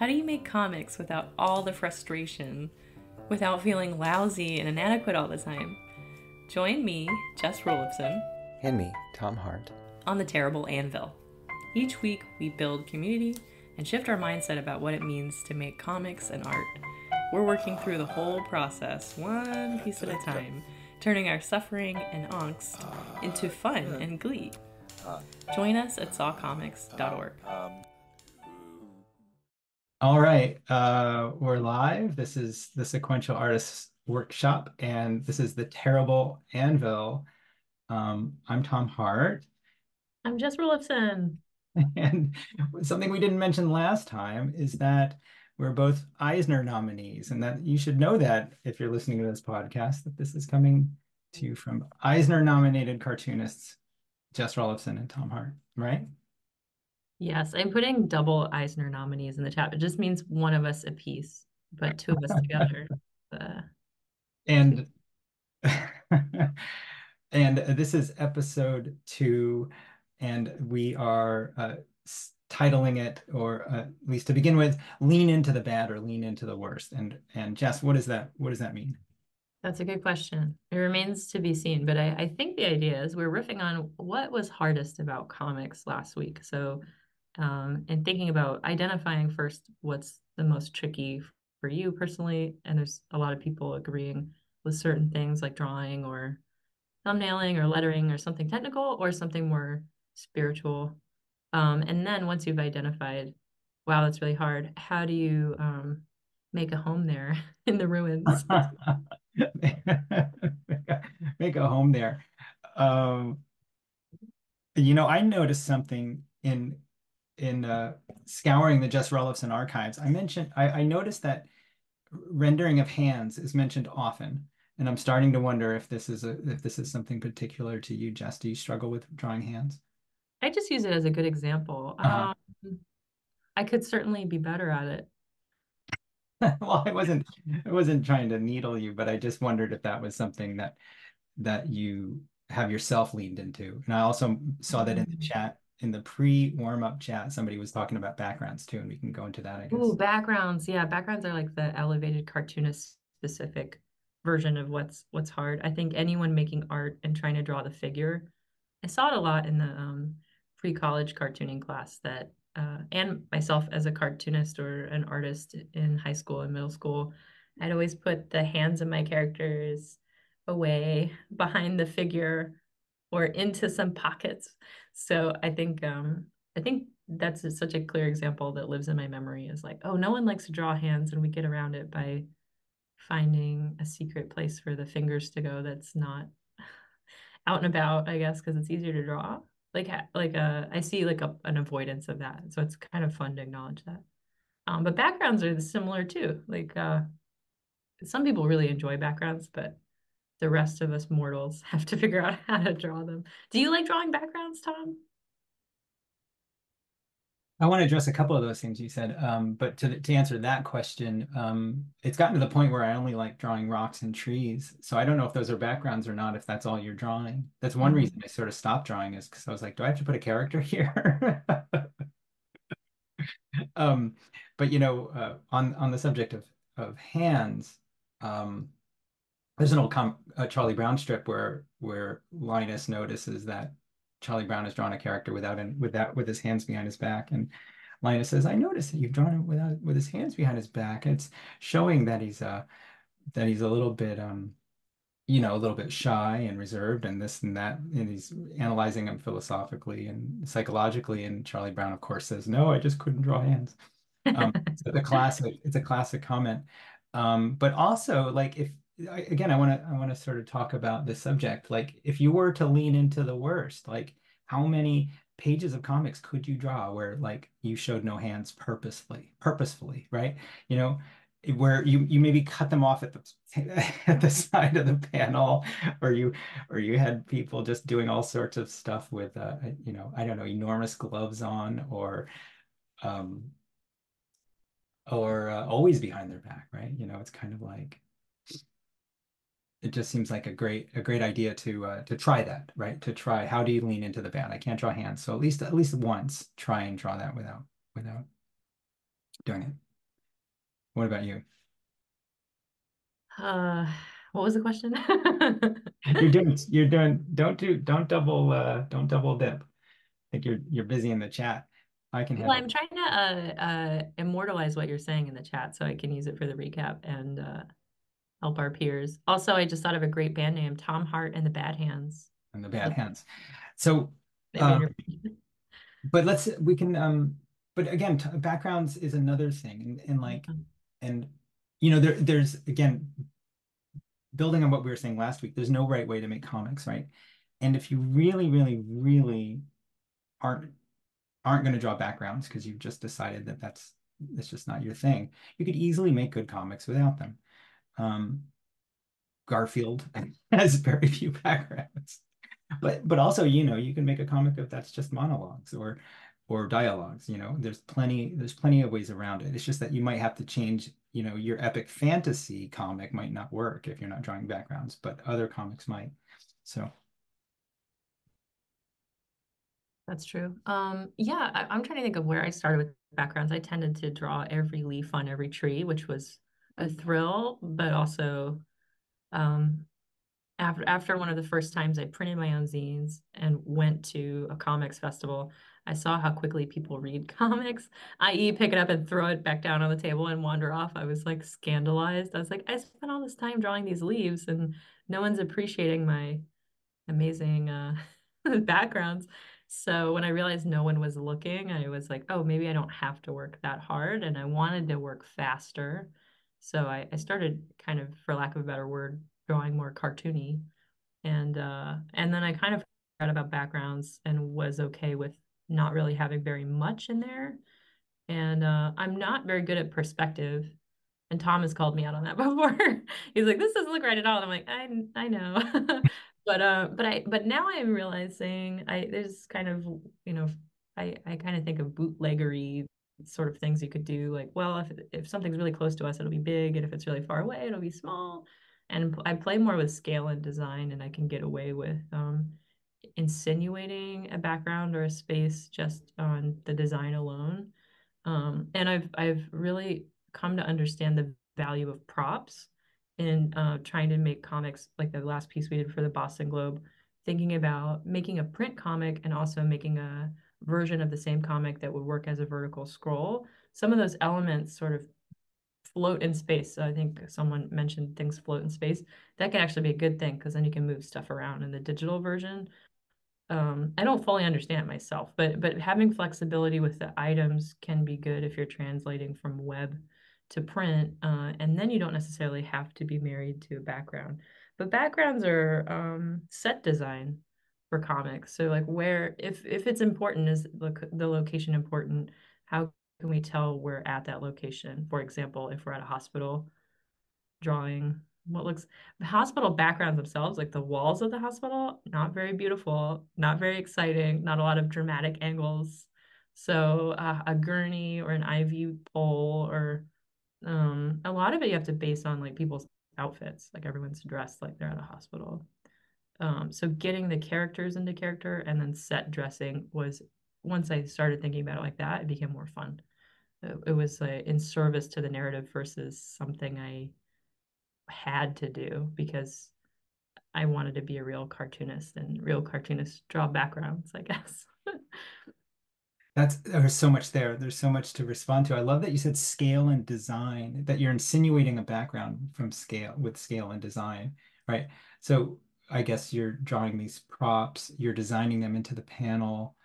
How do you make comics without all the frustration, without feeling lousy and inadequate all the time? Join me, Jess Ruliffson, And me, Tom Hart. on the Terrible Anvil. Each week, we build community and shift our mindset about what it means to make comics and art. We're working through the whole process, one piece at a time, turning our suffering and angst ah, into fun and glee. Ah. Join us at sawcomics.org. All right, uh, we're live. This is the Sequential Artists Workshop, and this is the Terrible Anvil. Um, I'm Tom Hart, I'm Jess Ruliffson. and something we didn't mention last time is that we're both Eisner nominees, and that you should know that if you're listening to this podcast, that this is coming to you from Eisner-nominated cartoonists Jess Ruliffson and Tom Hart, right? Yes, I'm putting double Eisner nominees in the chat. It just means one of us a piece, but two of us together. Uh, And and this is episode two, and we are uh, titling it, or uh, at least to begin with, "Lean into the bad" or "Lean into the worst." And and Jess, what does that what does that mean? That's a good question. It remains to be seen, but I, I think the idea is we're riffing on what was hardest about comics last week. So, um, and thinking about identifying first what's the most tricky for you personally, and there's a lot of people agreeing with certain things like drawing or thumbnailing or lettering or something technical or something more spiritual. Um, and then once you've identified, wow, that's really hard, how do you um, make a home there in the ruins? Make a home there. Um, you know, I noticed something in in uh, scouring the Jess Ruliffson archives. I mentioned I, I noticed that rendering of hands is mentioned often, and I'm starting to wonder if this is a if this is something particular to you, Jess. Do you struggle with drawing hands? I just use it as a good example. Uh-huh. Um, I could certainly be better at it. Well, I wasn't I wasn't trying to needle you, but I just wondered if that was something that that you have yourself leaned into. And I also saw that in the Mm. chat, in the pre-warm-up chat, somebody was talking about backgrounds too, and we can go into that, I guess. Ooh, backgrounds. Yeah, backgrounds are like the elevated cartoonist specific version of what's what's hard. I think anyone making art and trying to draw the figure, I saw it a lot in the um, pre-college cartooning class that uh, and myself as a cartoonist or an artist in high school and middle school, I'd always put the hands of my characters away behind the figure or into some pockets. So I think um, I think that's such a clear example that lives in my memory is like, oh, no one likes to draw hands, and we get around it by finding a secret place for the fingers to go that's not out and about, I guess, because it's easier to draw. Like like uh, I see like a, an avoidance of that, so it's kind of fun to acknowledge that. Um, but backgrounds are similar too. Like uh, some people really enjoy backgrounds, but the rest of us mortals have to figure out how to draw them. Do you like drawing backgrounds, Tom? I want to address a couple of those things you said, um, but to to answer that question, um, it's gotten to the point where I only like drawing rocks and trees. So I don't know if those are backgrounds or not, if that's all you're drawing. That's one Mhm. reason I sort of stopped drawing is because I was like, do I have to put a character here? Um, but you know, uh, on on the subject of of hands, um, there's an old com a Charlie Brown strip where where Linus notices that Charlie Brown has drawn a character without an, without with his hands behind his back, and Linus says, "I noticed that you've drawn him without with his hands behind his back." And it's showing that he's uh that he's a little bit um you know a little bit shy and reserved and this and that, and he's analyzing him philosophically and psychologically. And Charlie Brown, of course, says, "No, I just couldn't draw hands." Um, so the classic, it's a classic comment. Um, but also, like, if I, again, I want to, I want to sort of talk about this subject. Like, if you were to lean into the worst, like, how many pages of comics could you draw where, like, you showed no hands purposefully, purposefully, right? You know, where you you maybe cut them off at the at the side of the panel, or you or you had people just doing all sorts of stuff with, uh, you know, I don't know, enormous gloves on, or um or uh, always behind their back, right? You know, it's kind of like it just seems like a great a great idea to uh, to try that, right? To try how do you lean into the bad? I can't draw hands, so at least at least once try and draw that without without doing it. What about you? Uh, what was the question? You're doing you're doing don't do don't double uh don't double dip. I think you're you're busy in the chat. I can Well, I'm trying to uh, uh, immortalize what you're saying in the chat so I can use it for the recap and uh, help our peers. Also, I just thought of a great band name, Tom Hart and the Bad Hands. And the bad hands. So um, but let's we can um but again t backgrounds is another thing and, and like and you know there there's again building on what we were saying last week there's no right way to make comics right and if you really really really aren't aren't going to draw backgrounds because you've just decided that that's that's just not your thing you could easily make good comics without them um Garfield has very few backgrounds but but also you know you can make a comic of that's just monologues or or dialogues you know there's plenty there's plenty of ways around it it's just that you might have to change you know your epic fantasy comic might not work if you're not drawing backgrounds but other comics might so That's true. Um, yeah, I, I'm trying to think of where I started with backgrounds. I tended to draw every leaf on every tree, which was a thrill, but also um, after after one of the first times I printed my own zines and went to a comics festival, I saw how quickly people read comics, i.e., pick it up and throw it back down on the table and wander off. I was like scandalized. I was like, I spent all this time drawing these leaves and no one's appreciating my amazing uh, backgrounds. So when I realized no one was looking, I was like, oh, maybe I don't have to work that hard. And I wanted to work faster. So I, I started kind of, for lack of a better word, drawing more cartoony. And uh, and then I kind of forgot about backgrounds and was okay with not really having very much in there. And uh, I'm not very good at perspective. And Tom has called me out on that before. He's like, this doesn't look right at all. And I'm like, I I know. but uh but I but now I'm realizing I there's kind of, you know, I I kind of think of bootleggery sort of things you could do. Like, well, if if something's really close to us, it'll be big, and if it's really far away, it'll be small. And I play more with scale and design, and I can get away with um insinuating a background or a space just on the design alone. Um, and I've I've really come to understand the value of props in uh, trying to make comics like the last piece we did for the Boston Globe, thinking about making a print comic and also making a version of the same comic that would work as a vertical scroll. Some of those elements sort of float in space. So I think someone mentioned things float in space. That can actually be a good thing because then you can move stuff around in the digital version. Um, I don't fully understand myself, but but having flexibility with the items can be good if you're translating from web to print, uh, and then you don't necessarily have to be married to a background. But backgrounds are um, set design for comics. So like where if if it's important, is the the location important? How can we tell we're at that location? For example, if we're at a hospital, drawing what looks the hospital backgrounds themselves, like the walls of the hospital, not very beautiful, not very exciting, not a lot of dramatic angles. So uh, a gurney or an IV pole or um, a lot of it you have to base on like people's outfits, like everyone's dressed like they're at a hospital. Um, so getting the characters into character and then set dressing was once I started thinking about it like that, it became more fun. It, it was uh, in service to the narrative versus something I had to do because I wanted to be a real cartoonist and real cartoonists draw backgrounds, I guess. that's there's so much there there's so much to respond to I love that you said scale and design that you're insinuating a background from scale with scale and design right so I guess you're drawing these props you're designing them into the panel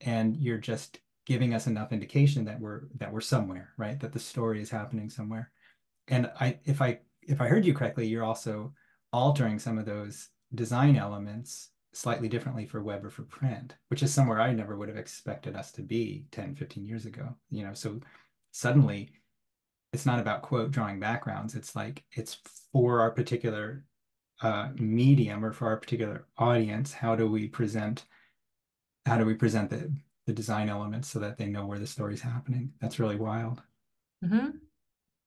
and you're just giving us enough indication that we're that we're somewhere right that the story is happening somewhere and I if I if I heard you correctly you're also altering some of those design elements slightly differently for web or for print, which is somewhere I never would have expected us to be 10, 15 years ago. You know, so suddenly it's not about quote drawing backgrounds. It's like it's for our particular uh, medium or for our particular audience. How do we present? How do we present the the design elements so that they know where the story's happening? That's really wild. Mm-hmm.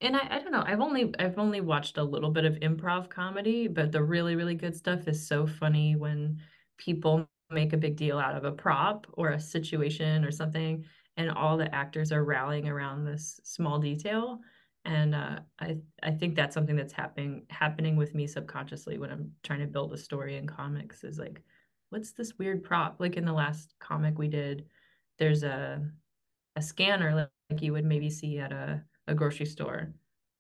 And I, I don't know. I've only I've only watched a little bit of improv comedy, but the really, really good stuff is so funny when people make a big deal out of a prop or a situation or something, and all the actors are rallying around this small detail. And uh, I I think that's something that's happening happening with me subconsciously when I'm trying to build a story in comics is like, what's this weird prop? Like in the last comic we did, there's a a scanner like you would maybe see at a, a grocery store,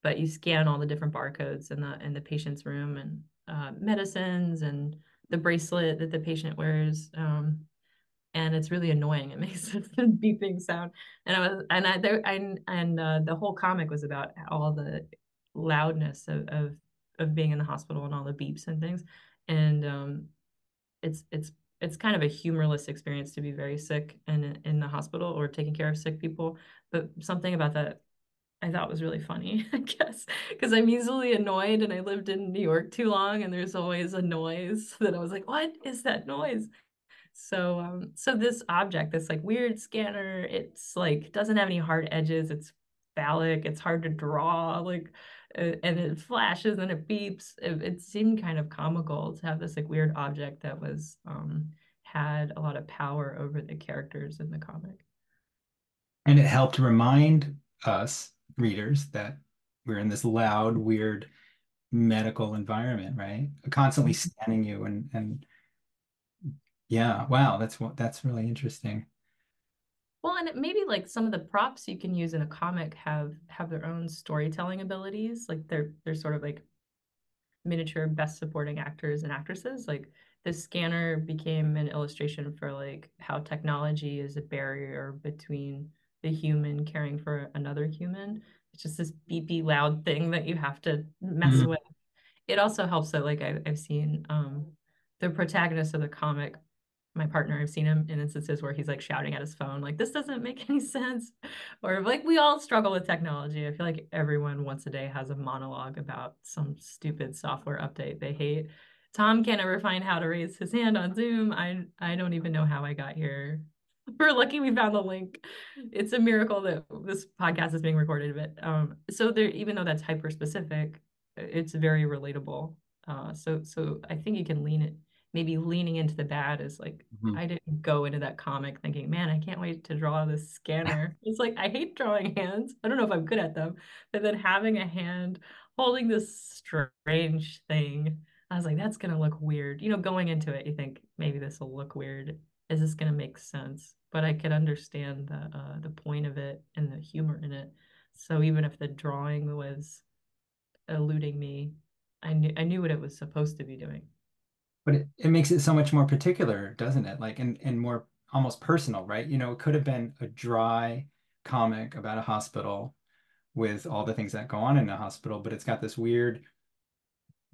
but you scan all the different barcodes in the in the patient's room and uh, medicines and the bracelet that the patient wears. Um, and it's really annoying. It makes a beeping sound, and I was and I there and and uh, the whole comic was about all the loudness of, of of being in the hospital and all the beeps and things, and um, it's it's it's kind of a humorless experience to be very sick and in the hospital or taking care of sick people, but something about that I thought was really funny, I guess, because I'm easily annoyed and I lived in New York too long and there's always a noise that I was like, what is that noise? So um so this object, this like weird scanner, it's like doesn't have any hard edges. It's phallic. It's hard to draw. Like uh, and it flashes and it beeps. It, it, seemed kind of comical to have this like weird object that was um had a lot of power over the characters in the comic. And it helped remind us readers that we're in this loud, weird medical environment, right? Constantly mm-hmm. scanning you and and yeah, wow, that's what that's really interesting. Well, and maybe like some of the props you can use in a comic have have their own storytelling abilities. Like they're they're sort of like miniature best supporting actors and actresses. Like the scanner became an illustration for like how technology is a barrier between the human caring for another human. It's just this beepy loud thing that you have to mess mm-hmm. with. It also helps that like I, I've seen um the protagonist of the comic my partner i've seen him in instances where he's like shouting at his phone like this doesn't make any sense or like we all struggle with technology. I feel like everyone once a day has a monologue about some stupid software update they hate. Tom can't ever find how to raise his hand on zoom. I i don't even know how i got here. We're lucky we found the link. It's a miracle that this podcast is being recorded but um so there even though that's hyper specific it's very relatable. Uh so so i think you can lean it maybe leaning into the bad is like mm-hmm. I didn't go into that comic thinking, man, I can't wait to draw this scanner. it's like I hate drawing hands. I don't know if I'm good at them, but then having a hand holding this strange thing, I was like, that's gonna look weird. You know, going into it, you think maybe this will look weird. Is this gonna make sense? But I could understand the uh, the point of it and the humor in it. So even if the drawing was eluding me, I knew I knew what it was supposed to be doing but it, it makes it so much more particular, doesn't it? Like and and more almost personal, right? You know, it could have been a dry comic about a hospital with all the things that go on in a hospital, but it's got this weird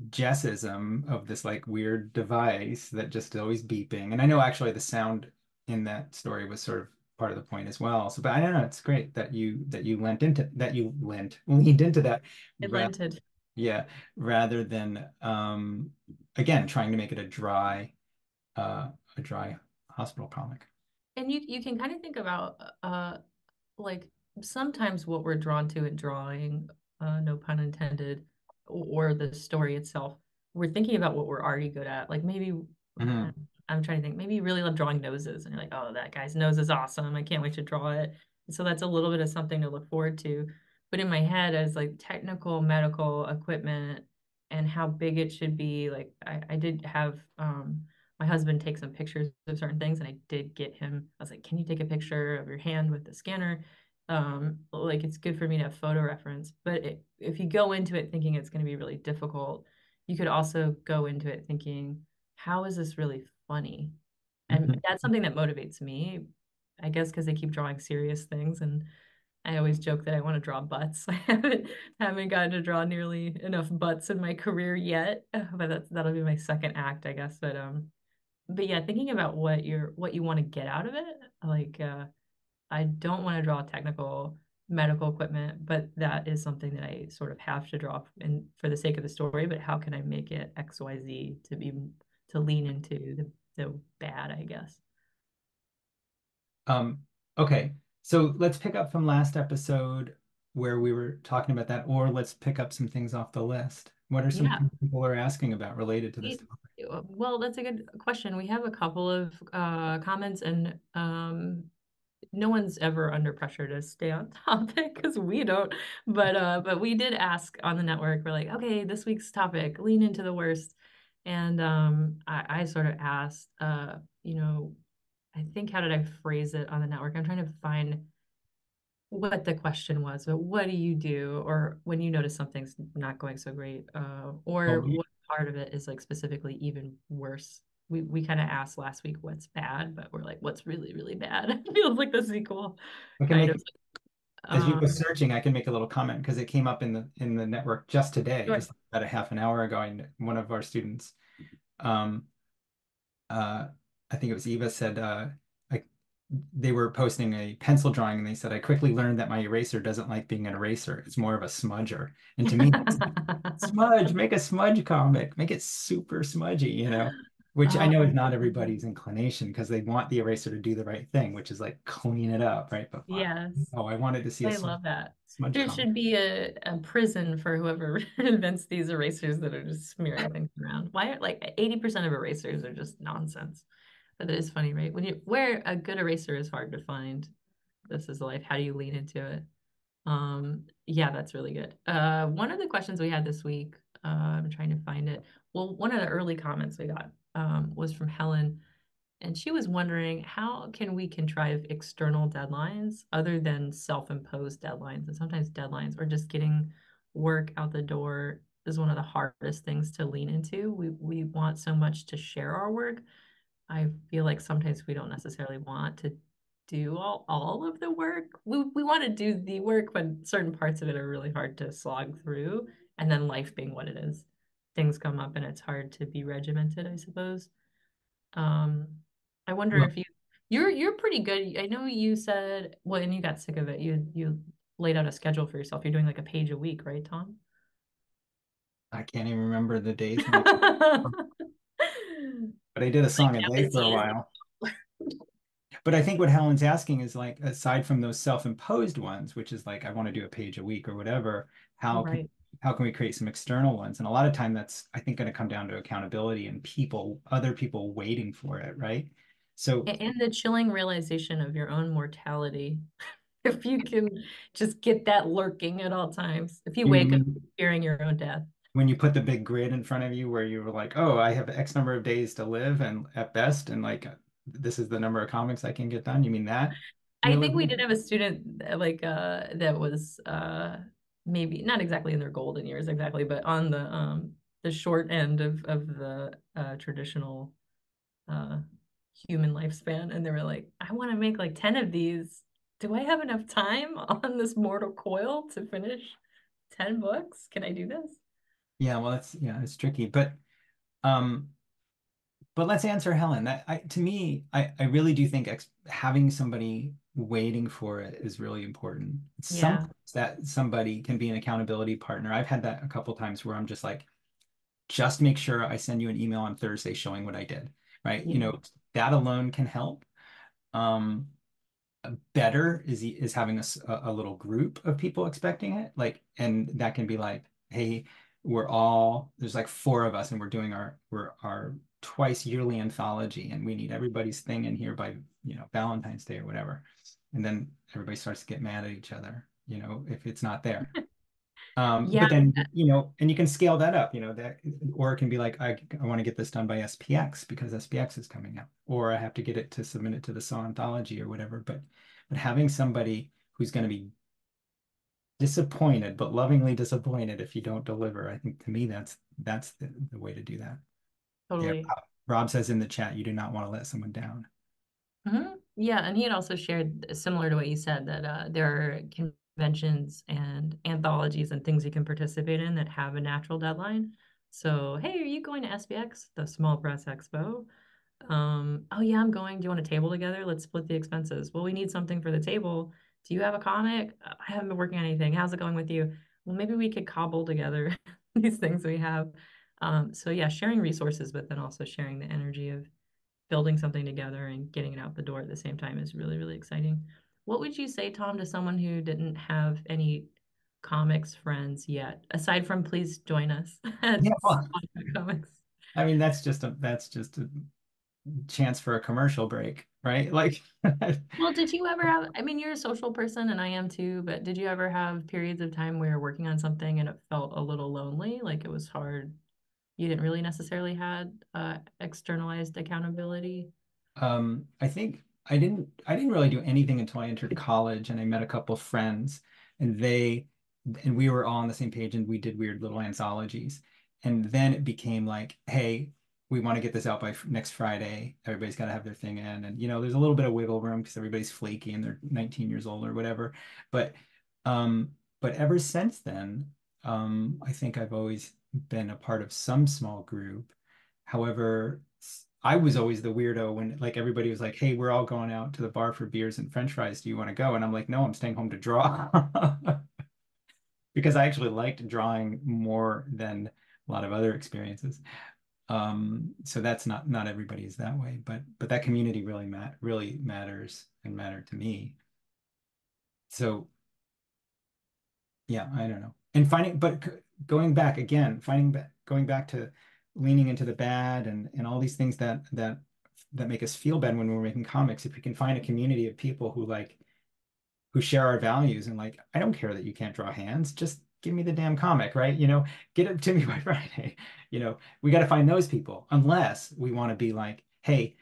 Jessism of this like weird device that just is always beeping. And I know actually the sound in that story was sort of part of the point as well. So, but I don't know. It's great that you that you lent into that you lent leaned into that. It lented. Yeah, rather than um, again trying to make it a dry, uh, a dry hospital comic. And you you can kind of think about uh, like sometimes what we're drawn to in drawing, uh, no pun intended, or the story itself. We're thinking about what we're already good at. Like maybe mm-hmm. I'm trying to think. Maybe you really love drawing noses, and you're like, oh, that guy's nose is awesome. I can't wait to draw it. so that's a little bit of something to look forward to but in my head as like technical medical equipment and how big it should be like i, I did have um, my husband take some pictures of certain things and i did get him i was like can you take a picture of your hand with the scanner um, like it's good for me to have photo reference but it, if you go into it thinking it's going to be really difficult you could also go into it thinking how is this really funny and mm-hmm. that's something that motivates me i guess because they keep drawing serious things and I always joke that I want to draw butts. I haven't haven't gotten to draw nearly enough butts in my career yet, but that's that'll be my second act, I guess. But um, but yeah, thinking about what you're what you want to get out of it, like uh, I don't want to draw technical medical equipment, but that is something that I sort of have to draw in for the sake of the story. But how can I make it X Y Z to be to lean into the the bad, I guess. Um. Okay. So let's pick up from last episode where we were talking about that, or let's pick up some things off the list. What are some yeah. people are asking about related to this topic? Well, that's a good question. We have a couple of uh, comments, and um, no one's ever under pressure to stay on topic because we don't. But uh, but we did ask on the network. We're like, okay, this week's topic, lean into the worst. And um, I, I sort of asked, uh, you know, I think how did I phrase it on the network? I'm trying to find what the question was, but what do you do? Or when you notice something's not going so great, uh, or Oh, what part of it is like specifically even worse? We we kind of asked last week what's bad, but we're like, what's really, really bad? It feels like the sequel, I can kind make as you go Um, searching, I can make a little comment because it came up in the in the network just today, Sure. just about a half an hour ago, and one of our students, um, uh, I think it was Eva said, uh, I, they were posting a pencil drawing, and they said, I quickly learned that my eraser doesn't like being an eraser; it's more of a smudger. And to me, that's smudge, make a smudge comic, make it super smudgy, you know, which I know is Oh, not everybody's inclination because they want the eraser to do the right thing, which is like clean it up, right? But yes. oh, I wanted to see a I love that. smudge There comic. should be a, a prison for whoever invents these erasers that are just smearing things around. Why are like 80% of erasers are just nonsense. But it is funny, right? When you where a good eraser is hard to find. This is life. How do you lean into it? Um, yeah, that's really good. Uh, one of the questions we had this week, uh, I'm trying to find it. Well, one of the early comments we got um, was from Helen, and she was wondering how can we contrive external deadlines other than self-imposed deadlines? And sometimes deadlines or just getting work out the door is one of the hardest things to lean into. We we want so much to share our work. I feel like sometimes we don't necessarily want to do all, all of the work. We we want to do the work, but certain parts of it are really hard to slog through. And then life being what it is, things come up and it's hard to be regimented, I suppose. Um, I wonder Well, if you you're you're pretty good. I know you said well, and you got sick of it. You you laid out a schedule for yourself. You're doing like a page a week, right, Tom? I can't even remember the days, but I did a song a day for a while. But I think what Helen's asking is like, aside from those self-imposed ones, which is like, I want to do a page a week or whatever, how can how can we create some external ones? And a lot of time that's, I think, going to come down to accountability and people, other people waiting for it, right? So And the chilling realization of your own mortality. If you can just get that lurking at all times. If you you wake up mm-hmm. fearing your own death. When you put the big grid in front of you where you were like, oh, I have X number of days to live and at best, and like this is the number of comics I can get done. You mean that? I think we did have a student uh, like uh that was uh maybe not exactly in their golden years exactly, but on the um the short end of of the uh traditional uh human lifespan and they were like, I want to make like 10 of these. Do I have enough time on this mortal coil to finish 10 books? Can I do this? Yeah, well, it's yeah, it's tricky, but um, but let's answer Helen. That I, to me, I I really do think ex having somebody waiting for it is really important. Yeah. Sometimes that somebody can be an accountability partner. I've had that a couple times where I'm just like, just make sure I send you an email on Thursday showing what I did, right? You know, that alone can help. Um, better is is having a, a little group of people expecting it like and that can be like hey we're all there's like four of us and we're doing our we're our twice yearly anthology and we need everybody's thing in here by you know Valentine's Day or whatever. And then everybody starts to get mad at each other you know if it's not there. Um Yeah. but then you know and you can scale that up you know that or it can be like I, I want to get this done by SPX because SPX is coming out or I have to get it to submit it to the Saw anthology or whatever. But but having somebody who's going to be disappointed but lovingly disappointed if you don't deliver I think to me that's that's the, the way to do that yeah Totally. Rob, Rob says in the chat you do not want to let someone down Mhm. Yeah, and he had also shared similar to what you said that uh, there are conventions and anthologies and things you can participate in that have a natural deadline. So, hey, are you going to SPX, the Small Press Expo? Um, oh yeah, I'm going. Do you want a table together? Let's split the expenses. Well, we need something for the table. Do you have a comic? "Uh, I haven't been working on anything. How's it going with you? Well, maybe we could cobble together these things we have. Um, so yeah, sharing resources, but then also sharing the energy of building something together and getting it out the door at the same time is really, really exciting. What would you say, Tom, to someone who didn't have any comics friends yet, aside from please join us at yeah Comics? I mean that's just a that's just a chance for a commercial break, right? Like, well, did you ever have, I mean, you're a social person and I am too, but did you ever have periods of time where you're working on something and it felt a little lonely? Like it was hard. You didn't really necessarily had uh, externalized accountability? Um, I think I didn't I didn't really do anything until I entered college and I met a couple of friends and they and we were all on the same page and we did weird little anthologies. And then it became like, hey, we want to get this out by next Friday. Everybody's got to have their thing in. And, you know, there's a little bit of wiggle room because everybody's flaky and they're 19 years old or whatever. But, um, but ever since then, um, I think I've always been a part of some small group. However, I was always the weirdo when like everybody was like, "Hey, we're all going out to the bar for beers and French fries. Do you want to go?" And I'm like, "No, I'm staying home to draw," because I actually liked drawing more than a lot of other experiences. Um, so that's not not everybody is that way, but but that community really mat really matters and mattered to me. So yeah, I don't know. And finding, but going back again, finding back, going back to leaning into the bad and and all these things that that that make us feel bad when we're making comics if we can find a community of people who like who share our values and like i don't care that you can't draw hands just give me the damn comic right you know get it to me by friday you know we got to find those people unless we want to be like hey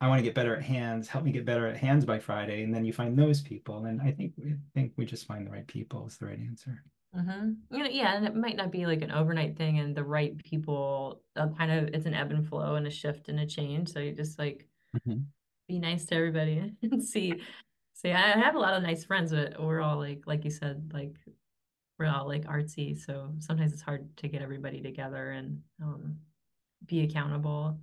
i want to get better at hands help me get better at hands by friday and then you find those people and i think i think we just find the right people is the right answer Mm-hmm. You know, yeah, and it might not be like an overnight thing, and the right people uh, kind of it's an ebb and flow and a shift and a change. So you just like mm-hmm. be nice to everybody and see. See, I have a lot of nice friends, but we're all like, like you said, like all like artsy. So sometimes it's hard to get everybody together and um, be accountable.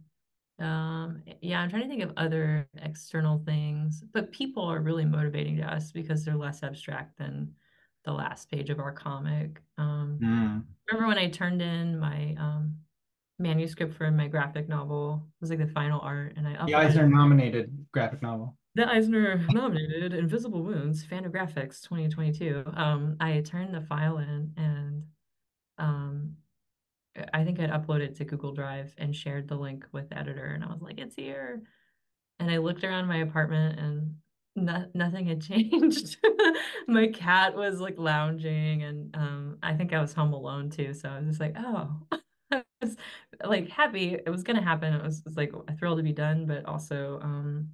Um, yeah, I'm trying to think of other external things, but people are really motivating to us because they're less abstract than the last page of our comic. Um, mm. Remember when I turned in my um, manuscript for my graphic novel? It was like the final art, and I the Eisner nominated graphic novel. The Eisner nominated Invisible Wounds, Fantagraphics 2022. Um, I turned the file in, and um, I think I'd uploaded to Google Drive and shared the link with the editor, and I was like, "It's here." And I looked around my apartment, and no, nothing had changed. my cat was like lounging and um, I think I was home alone too. So I was just like, oh, I was like happy it was gonna happen. It was, it was like a thrill to be done, but also um,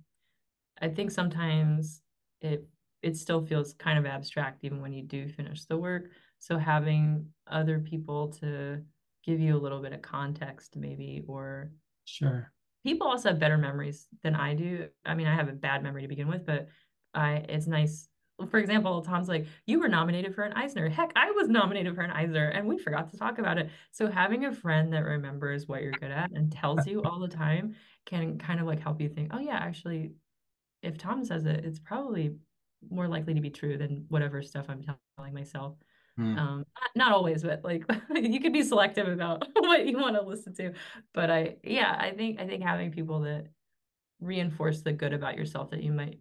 I think sometimes it it still feels kind of abstract even when you do finish the work. So having other people to give you a little bit of context maybe or sure people also have better memories than I do. I mean, I have a bad memory to begin with, but I it's nice. For example, Tom's like, "You were nominated for an Eisner. Heck, I was nominated for an Eisner, and we forgot to talk about it." So having a friend that remembers what you're good at and tells you all the time can kind of like help you think, "Oh yeah, actually, if Tom says it, it's probably more likely to be true than whatever stuff I'm telling myself." Mm. Um, not always, but like you could be selective about what you want to listen to. But I, yeah, I think I think having people that reinforce the good about yourself that you might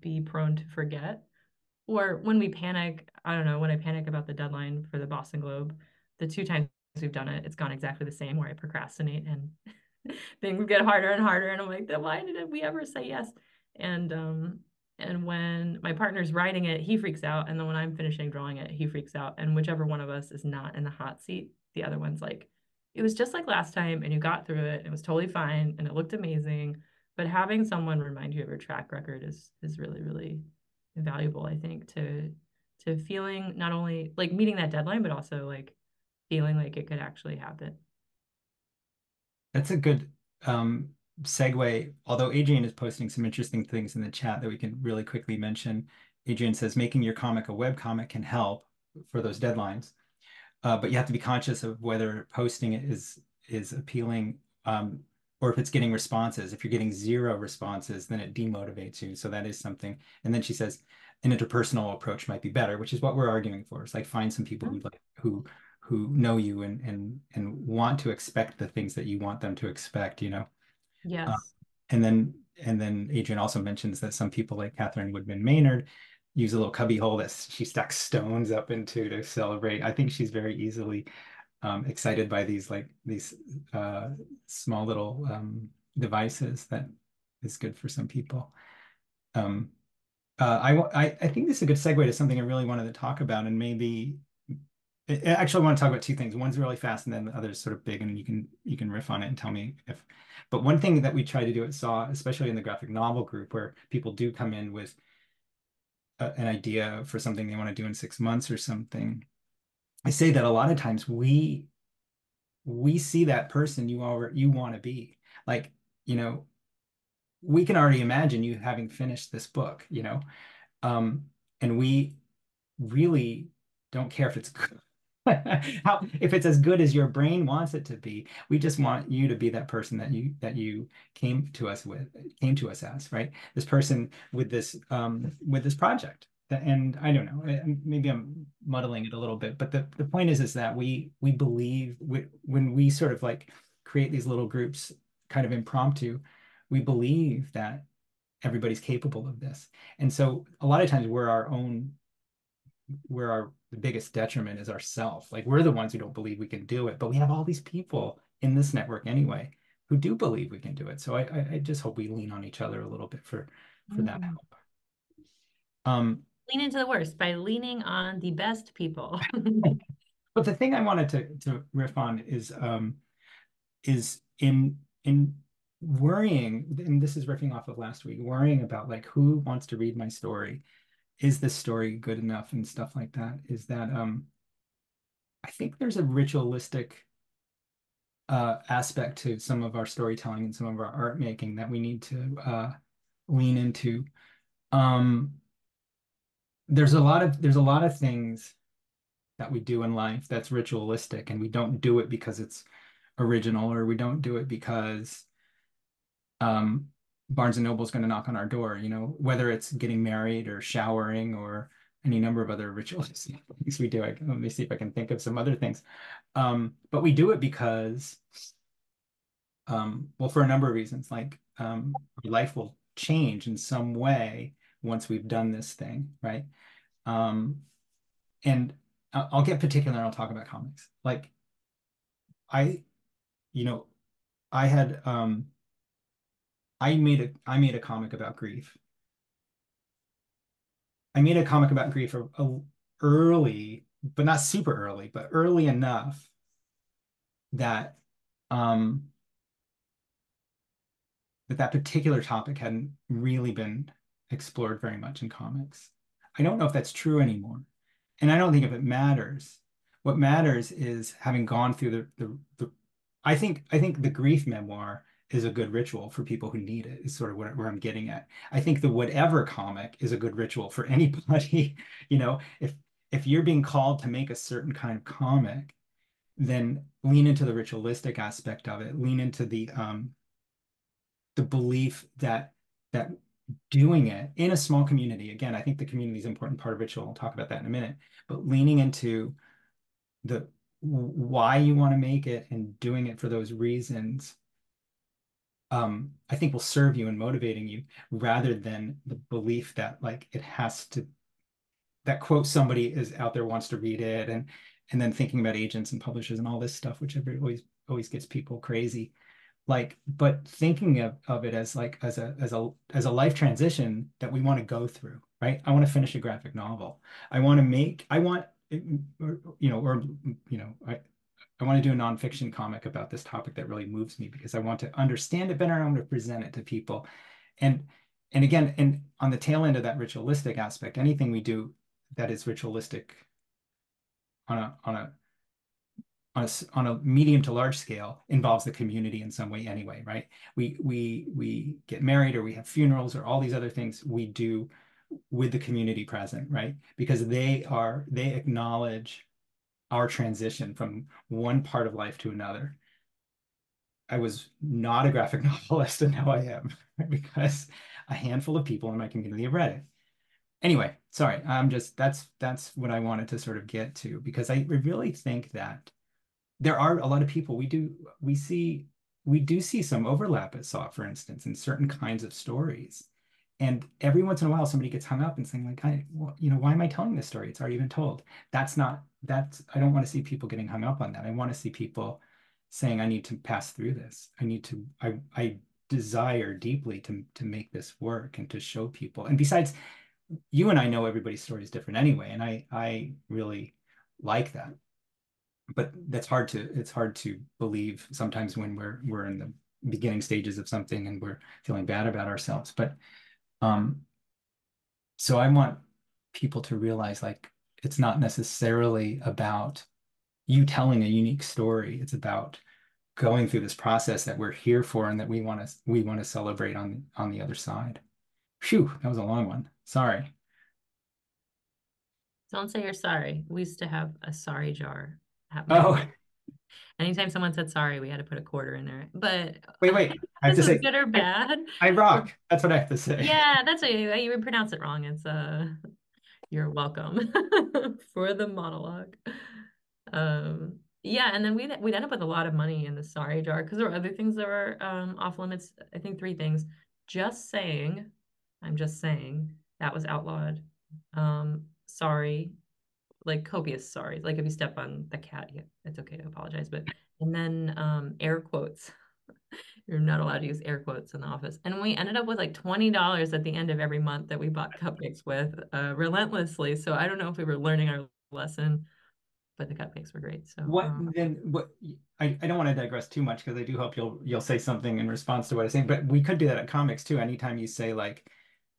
be prone to forget, or when we panic, I don't know, when I panic about the deadline for the Boston Globe, the two times we've done it, it's gone exactly the same. Where I procrastinate and things get harder and harder, and I'm like, then why did we ever say yes? And um, and when my partner's writing it, he freaks out. And then when I'm finishing drawing it, he freaks out. And whichever one of us is not in the hot seat, the other one's like, it was just like last time and you got through it. And it was totally fine and it looked amazing. But having someone remind you of your track record is is really, really valuable, I think, to to feeling not only like meeting that deadline, but also like feeling like it could actually happen. That's a good um segue, although Adrian is posting some interesting things in the chat that we can really quickly mention. Adrian says making your comic a web comic can help for those deadlines, uh, but you have to be conscious of whether posting it is is appealing um, or if it's getting responses. If you're getting zero responses, then it demotivates you. So that is something. And then she says an interpersonal approach might be better, which is what we're arguing for. It's like find some people who like who who know you and and and want to expect the things that you want them to expect. You know. Yes. Uh, and then and then Adrian also mentions that some people like Catherine Woodman Maynard use a little cubby hole that she stacks stones up into to celebrate. I think she's very easily um, excited by these like these uh, small little um, devices that is good for some people. Um, uh, I, I I think this is a good segue to something I really wanted to talk about, and maybe actually I want to talk about two things. One's really fast, and then the other's sort of big, and you can you can riff on it and tell me if. But one thing that we try to do at SAW, especially in the graphic novel group, where people do come in with a, an idea for something they want to do in six months or something, I say that a lot of times we we see that person you already you want to be. Like you know, we can already imagine you having finished this book. You know, um, and we really don't care if it's good how if it's as good as your brain wants it to be we just want you to be that person that you that you came to us with came to us as right? This person with this um with this project. And i don't know maybe i'm muddling it a little bit but the, the point is is that we we believe we, when we sort of like create these little groups kind of impromptu we believe that everybody's capable of this. And so a lot of times we're our own we're our the biggest detriment is ourself. Like we're the ones who don't believe we can do it, but we have all these people in this network anyway who do believe we can do it. So I, I, I just hope we lean on each other a little bit for for mm. that help. Um, lean into the worst by leaning on the best people. but the thing I wanted to to riff on is um, is in in worrying, and this is riffing off of last week, worrying about like who wants to read my story is this story good enough and stuff like that is that um I think there's a ritualistic uh, aspect to some of our storytelling and some of our art making that we need to uh, lean into. Um, there's a lot of there's a lot of things that we do in life that's ritualistic, and we don't do it because it's original, or we don't do it because um, Barnes and Noble is going to knock on our door, you know, whether it's getting married or showering or any number of other rituals things we do. I, let me see if I can think of some other things. Um, but we do it because, um, well, for a number of reasons, like um, life will change in some way once we've done this thing, right? Um, and I'll get particular and I'll talk about comics. Like I, you know, I had um, I made a I made a comic about grief. I made a comic about grief a, a early, but not super early, but early enough that um that that particular topic hadn't really been explored very much in comics. I don't know if that's true anymore. And I don't think if it matters. What matters is having gone through the the, the I think I think the grief memoir is a good ritual for people who need it is sort of where, where i'm getting at. I think the whatever comic is a good ritual for anybody you know? If if you're being called to make a certain kind of comic then lean into the ritualistic aspect of it. Lean into the um the belief that that doing it in a small community again i think the community is an important part of ritual i'll talk about that in a minute but leaning into the why you want to make it and doing it for those reasons um, I think will serve you in motivating you rather than the belief that like it has to that quote somebody is out there wants to read it and and then thinking about agents and publishers and all this stuff, which always always gets people crazy. Like, but thinking of, of it as like as a as a as a life transition that we want to go through, right? I want to finish a graphic novel. I want to make I want you know, or you know, I I want to do a nonfiction comic about this topic that really moves me because I want to understand it better. I want to present it to people. And and again, and on the tail end of that ritualistic aspect, anything we do that is ritualistic on a on a on a, on a medium to large scale involves the community in some way anyway, right? We we we get married or we have funerals or all these other things we do with the community present, right? Because they are they acknowledge our transition from one part of life to another. I was not a graphic novelist, and now I am because a handful of people in my community have read it. Anyway, sorry, I'm just that's that's what I wanted to sort of get to because I really think that there are a lot of people we do we see we do see some overlap at SAW, for instance, in certain kinds of stories. And every once in a while, somebody gets hung up and saying, like, I, well, you know, why am I telling this story? It's already been told. That's not, that's, I don't want to see people getting hung up on that. I want to see people saying, I need to pass through this. I need to, I, I, desire deeply to to make this work and to show people. And besides, you and I know everybody's story is different anyway, and I I really like that. But that's hard to it's hard to believe sometimes when we're we're in the beginning stages of something and we're feeling bad about ourselves. But um, so I want people to realize like it's not necessarily about you telling a unique story. It's about going through this process that we're here for and that we want to we want to celebrate on on the other side. Phew, that was a long one. Sorry. Don't say you're sorry. We used to have a sorry jar. Oh. Anytime someone said sorry, we had to put a quarter in there. But wait, wait. I have to say good or bad. I, I, rock. That's what I have to say. Yeah, that's what you, you would pronounce it wrong. It's uh you're welcome for the monologue. Um yeah, and then we'd we'd end up with a lot of money in the sorry jar because there were other things that were um, off limits. I think three things. Just saying, I'm just saying that was outlawed. Um, sorry, like copious sorry. Like if you step on the cat, yeah, it's okay to apologize. But and then um, air quotes. You're not allowed to use air quotes in the office. And we ended up with like $20 at the end of every month that we bought cupcakes with uh, relentlessly. So I don't know if we were learning our lesson but the cupcakes were great. So what um, then? What I, I don't want to digress too much because I do hope you'll you'll say something in response to what I'm saying. But we could do that at comics too. Anytime you say like,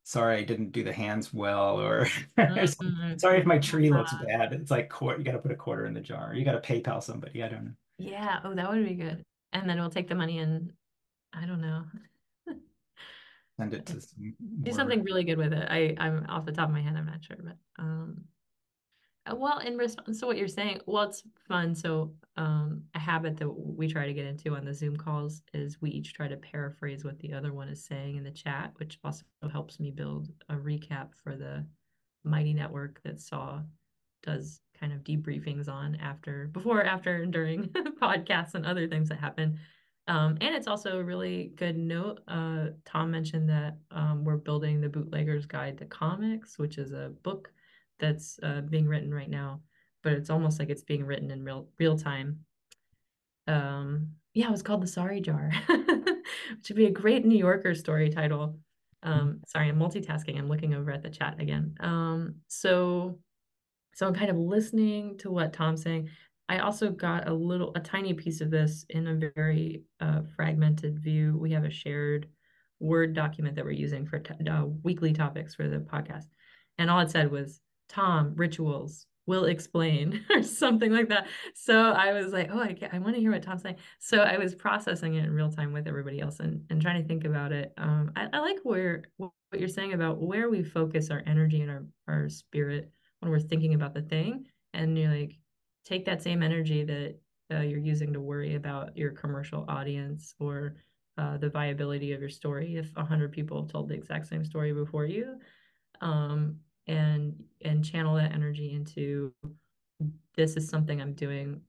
"Sorry, I didn't do the hands well," or mm-hmm. "Sorry if my tree looks bad," it's like you got to put a quarter in the jar. You got to PayPal somebody. I don't know. Yeah. Oh, that would be good. And then we'll take the money and I don't know. Send it to do something really good with it. I I'm off the top of my head. I'm not sure, but um uh, well, in response to what you're saying, well, it's fun. So, um, a habit that we try to get into on the Zoom calls is we each try to paraphrase what the other one is saying in the chat, which also helps me build a recap for the Mighty Network that Saw does kind of debriefings on after, before, after, and during podcasts and other things that happen. Um, and it's also a really good note. Uh, Tom mentioned that um, we're building the Bootlegger's Guide to Comics, which is a book that's uh, being written right now, but it's almost like it's being written in real real time. Um, yeah, it was called The Sorry Jar, which would be a great New Yorker story title. Um, sorry, I'm multitasking. I'm looking over at the chat again. Um, so, so I'm kind of listening to what Tom's saying. I also got a little, a tiny piece of this in a very uh, fragmented view. We have a shared Word document that we're using for uh, weekly topics for the podcast. And all it said was Tom, rituals will explain or something like that. So I was like, oh, I, I want to hear what Tom's saying. So I was processing it in real time with everybody else and, and trying to think about it. Um, I, I like where what you're saying about where we focus our energy and our, our spirit when we're thinking about the thing. And you're like, take that same energy that uh, you're using to worry about your commercial audience or uh, the viability of your story if 100 people have told the exact same story before you um, and and channel that energy into this is something I'm doing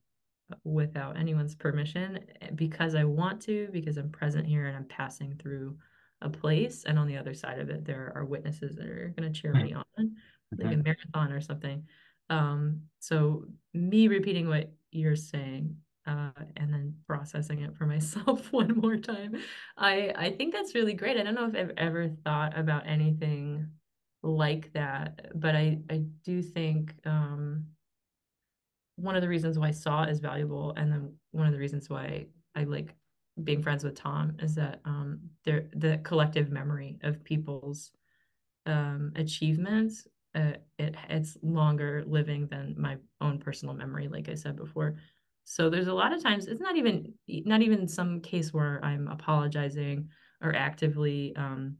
without anyone's permission because I want to, because I'm present here and I'm passing through a place. And on the other side of it, there are witnesses that are going to cheer me on, like a marathon or something. Um, so me repeating what you're saying uh, and then processing it for myself one more time, I I think that's really great. I don't know if I've ever thought about anything like that. But I, I do think um, one of the reasons why Saw is valuable, and then one of the reasons why I like being friends with Tom is that um, there the collective memory of people's um, achievements. Uh, it it's longer living than my own personal memory, like I said before. So there's a lot of times it's not even not even some case where I'm apologizing or actively um,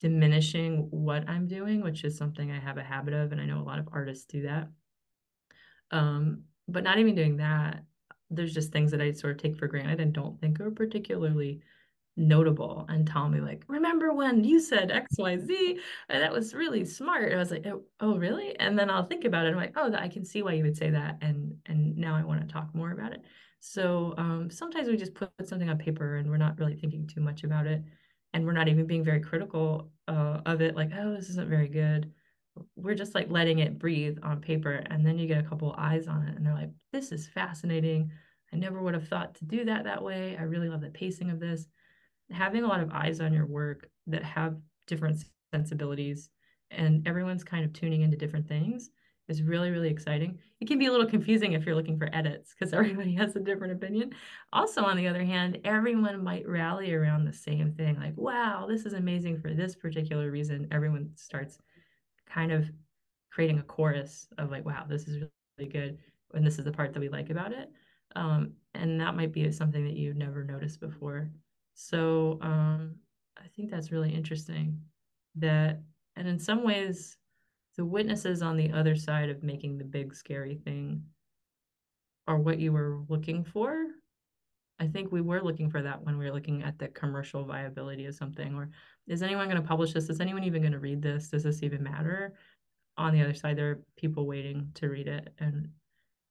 diminishing what I'm doing, which is something I have a habit of, and I know a lot of artists do that. Um, but not even doing that, there's just things that I sort of take for granted and don't think are particularly notable and tell me like remember when you said xyz and that was really smart. I was like oh, oh really? And then i'll think about it i'm like oh i can see why you would say that and and now i want to talk more about it. So um, sometimes we just put something on paper and we're not really thinking too much about it and we're not even being very critical uh, of it like oh this isn't very good. We're just like letting it breathe on paper and then you get a couple eyes on it and they're like this is fascinating. I never would have thought to do that that way. I really love the pacing of this having a lot of eyes on your work that have different sensibilities and everyone's kind of tuning into different things is really, really exciting. It can be a little confusing if you're looking for edits because everybody has a different opinion. Also, on the other hand, everyone might rally around the same thing like, wow, this is amazing for this particular reason. Everyone starts kind of creating a chorus of like, wow, this is really good. And this is the part that we like about it. Um, and that might be something that you've never noticed before. So um, I think that's really interesting that, and in some ways, the witnesses on the other side of making the big scary thing are what you were looking for. I think we were looking for that when we were looking at the commercial viability of something. Or is anyone going to publish this? Is anyone even going to read this? Does this even matter? On the other side, there are people waiting to read it and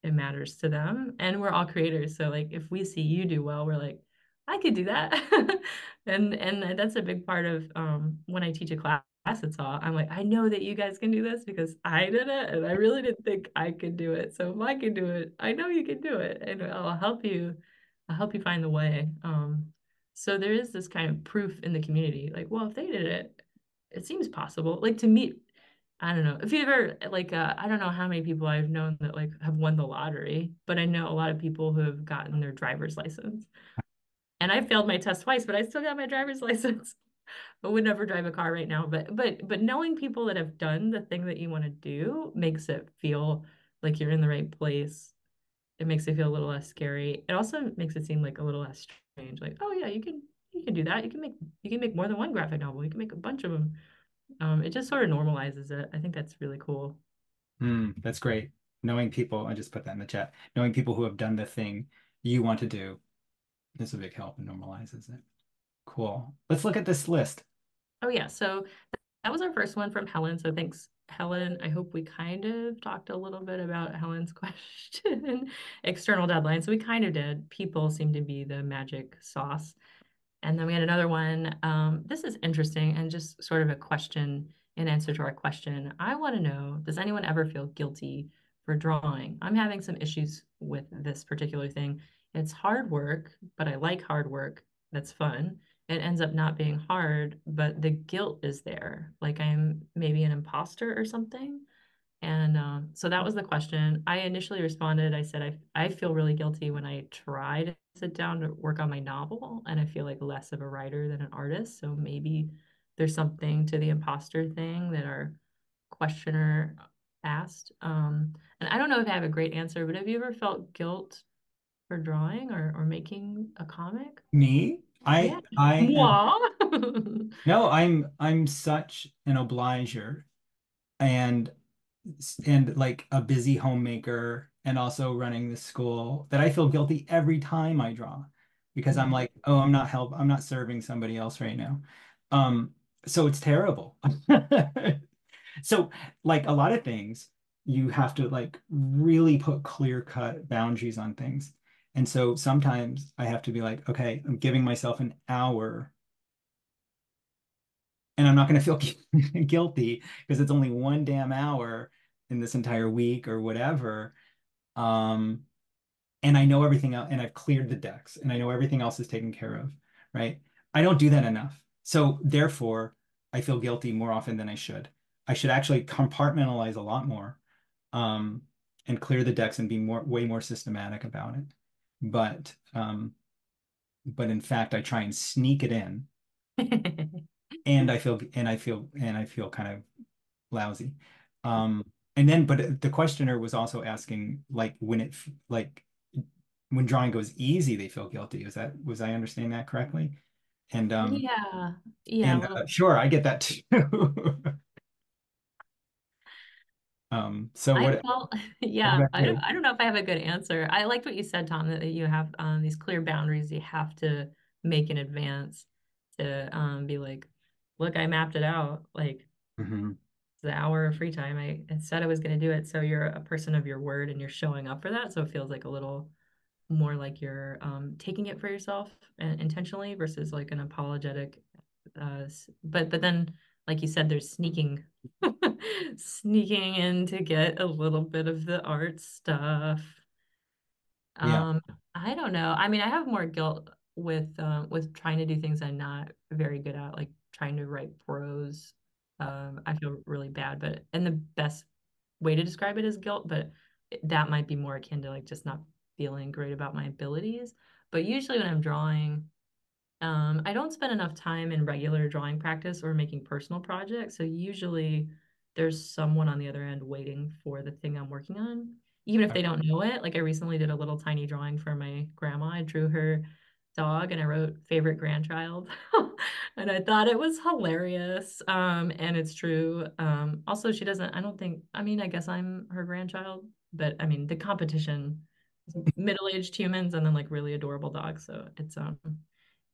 it matters to them. And we're all creators. So like if we see you do well, we're like, I could do that. and and that's a big part of um, when I teach a class it's all I'm like, I know that you guys can do this because I did it and I really didn't think I could do it. So if I can do it, I know you can do it. And I'll help you, I'll help you find the way. Um, so there is this kind of proof in the community, like, well, if they did it, it seems possible. Like to meet, I don't know, if you ever like uh, I don't know how many people I've known that like have won the lottery, but I know a lot of people who have gotten their driver's license. And I failed my test twice, but I still got my driver's license. I would never drive a car right now, but but but knowing people that have done the thing that you want to do makes it feel like you're in the right place. It makes it feel a little less scary. It also makes it seem like a little less strange. Like, oh yeah, you can you can do that. You can make you can make more than one graphic novel. You can make a bunch of them. Um, it just sort of normalizes it. I think that's really cool. Mm, that's great. Knowing people, I just put that in the chat. Knowing people who have done the thing you want to do is a big help and normalizes it. Cool. Let's look at this list. Oh yeah, so that was our first one from Helen. So thanks, Helen. I hope we kind of talked a little bit about Helen's question, external deadlines. So we kind of did. People seem to be the magic sauce. And then we had another one. Um, this is interesting and just sort of a question in answer to our question. I want to know, does anyone ever feel guilty for drawing? I'm having some issues with this particular thing. It's hard work, but I like hard work. That's fun it ends up not being hard, but the guilt is there. Like I'm maybe an imposter or something. And um, so that was the question. I initially responded. I said, I, I feel really guilty when I try to sit down to work on my novel, and I feel like less of a writer than an artist. So maybe there's something to the imposter thing that our questioner asked. Um, and I don't know if I have a great answer, but have you ever felt guilt for drawing or, or making a comic? Me? I yeah. I am, no, I'm I'm such an obliger and and like a busy homemaker and also running the school that I feel guilty every time I draw because I'm like, oh, I'm not help, I'm not serving somebody else right now. Um, so it's terrible. so like a lot of things, you have to like really put clear cut boundaries on things. And so sometimes I have to be like, okay, I'm giving myself an hour and I'm not going to feel guilty because it's only one damn hour in this entire week or whatever. Um, and I know everything else and I've cleared the decks and I know everything else is taken care of, right? I don't do that enough. So therefore, I feel guilty more often than I should. I should actually compartmentalize a lot more um, and clear the decks and be more way more systematic about it but um, but in fact, I try and sneak it in, and I feel and I feel and I feel kind of lousy. Um, and then, but the questioner was also asking, like, when it like when drawing goes easy, they feel guilty. Is that was I understanding that correctly? And um, yeah, yeah. And, uh, sure, I get that too. Um, so what, I felt, yeah, I don't, I don't know if I have a good answer. I liked what you said, Tom, that you have um, these clear boundaries you have to make in advance to um, be like, look, I mapped it out. Like mm-hmm. the hour of free time. I, I said I was going to do it. So you're a person of your word and you're showing up for that. So it feels like a little more like you're um, taking it for yourself and intentionally versus like an apologetic. Uh, but but then like you said, there's sneaking sneaking in to get a little bit of the art stuff. Yeah. Um, I don't know. I mean, I have more guilt with uh, with trying to do things I'm not very good at, like trying to write prose. Um, I feel really bad, but and the best way to describe it is guilt, but that might be more akin to like just not feeling great about my abilities. But usually when I'm drawing, um, I don't spend enough time in regular drawing practice or making personal projects. So usually there's someone on the other end waiting for the thing I'm working on, even if they don't know it. Like I recently did a little tiny drawing for my grandma. I drew her dog and I wrote favorite grandchild. and I thought it was hilarious. Um, and it's true. Um, also, she doesn't, I don't think, I mean, I guess I'm her grandchild, but I mean, the competition middle-aged humans and then like really adorable dogs. So it's, um,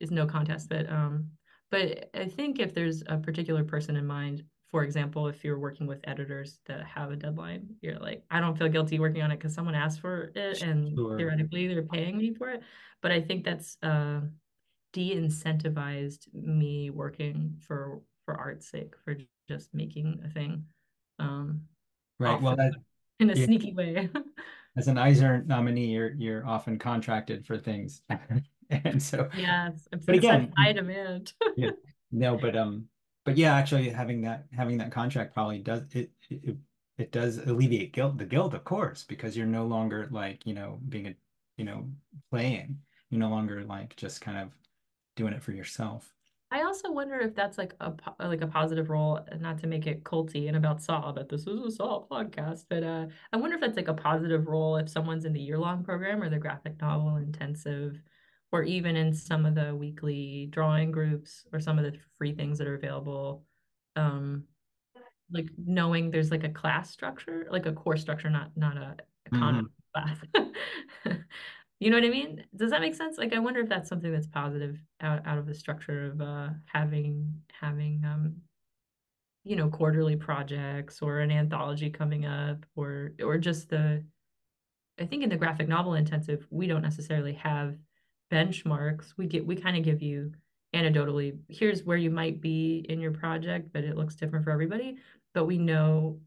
is no contest. But, um, but I think if there's a particular person in mind, for example, if you're working with editors that have a deadline, you're like, I don't feel guilty working on it because someone asked for it and sure. theoretically they're paying me for it. But I think that's uh, de-incentivized me working for for art's sake, for just making a thing. Um, right. Well, that, in a sneaky way. As an Eisner nominee, you're you're often contracted for things, and so yeah, but again, high demand. yeah, no, but um, but yeah, actually having that having that contract probably does it, it it does alleviate guilt the guilt of course because you're no longer like you know being a you know playing you're no longer like just kind of doing it for yourself I also wonder if that's like a like a positive role, not to make it culty and about Saw, but this is a Saw podcast. But uh, I wonder if that's like a positive role if someone's in the year long program or the graphic novel intensive or even in some of the weekly drawing groups or some of the free things that are available um like knowing there's like a class structure like a course structure not not a, a mm-hmm. class. You know what i mean? Does that make sense? Like i wonder if that's something that's positive out, out of the structure of uh having having um you know quarterly projects or an anthology coming up or or just the i think in the graphic novel intensive we don't necessarily have benchmarks. We get we kind of give you anecdotally, here's where you might be in your project, but it looks different for everybody. But we know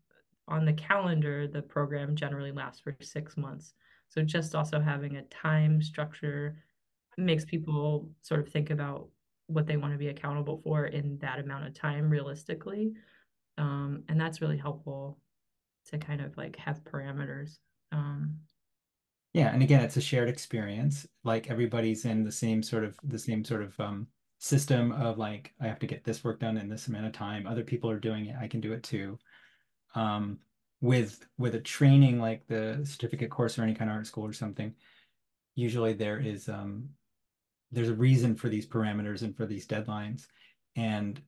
on the calendar, the program generally lasts for six months. So just also having a time structure makes people sort of think about what they want to be accountable for in that amount of time realistically. Um, and that's really helpful to kind of like have parameters. Um, yeah, and again, it's a shared experience. Like everybody's in the same sort of the same sort of um, system of like I have to get this work done in this amount of time. Other people are doing it. I can do it too. Um, with with a training like the certificate course or any kind of art school or something, usually there is um, there's a reason for these parameters and for these deadlines, and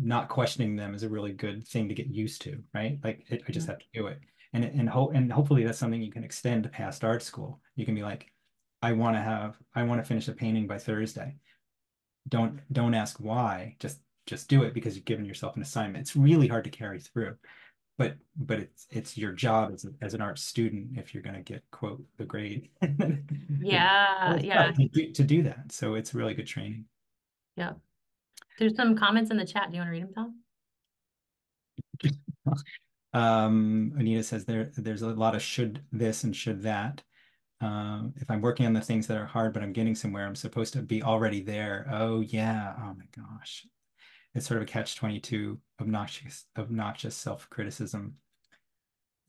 not questioning them is a really good thing to get used to, right? Like it, I just have to do it and and hope and hopefully that's something you can extend past art school. You can be like, I want to have I want to finish a painting by Thursday. Don't don't ask why. Just just do it because you've given yourself an assignment. It's really hard to carry through, but but it's it's your job as, a, as an art student if you're going to get quote the grade. yeah, yeah. To do, to do that, so it's really good training. Yeah. There's some comments in the chat. Do you want to read them, Tom? Um, Oneita says there there's a lot of should this and should that. Um, if I'm working on the things that are hard, but I'm getting somewhere, I'm supposed to be already there. Oh yeah. Oh my gosh. It's sort of a catch 22 obnoxious, obnoxious self-criticism.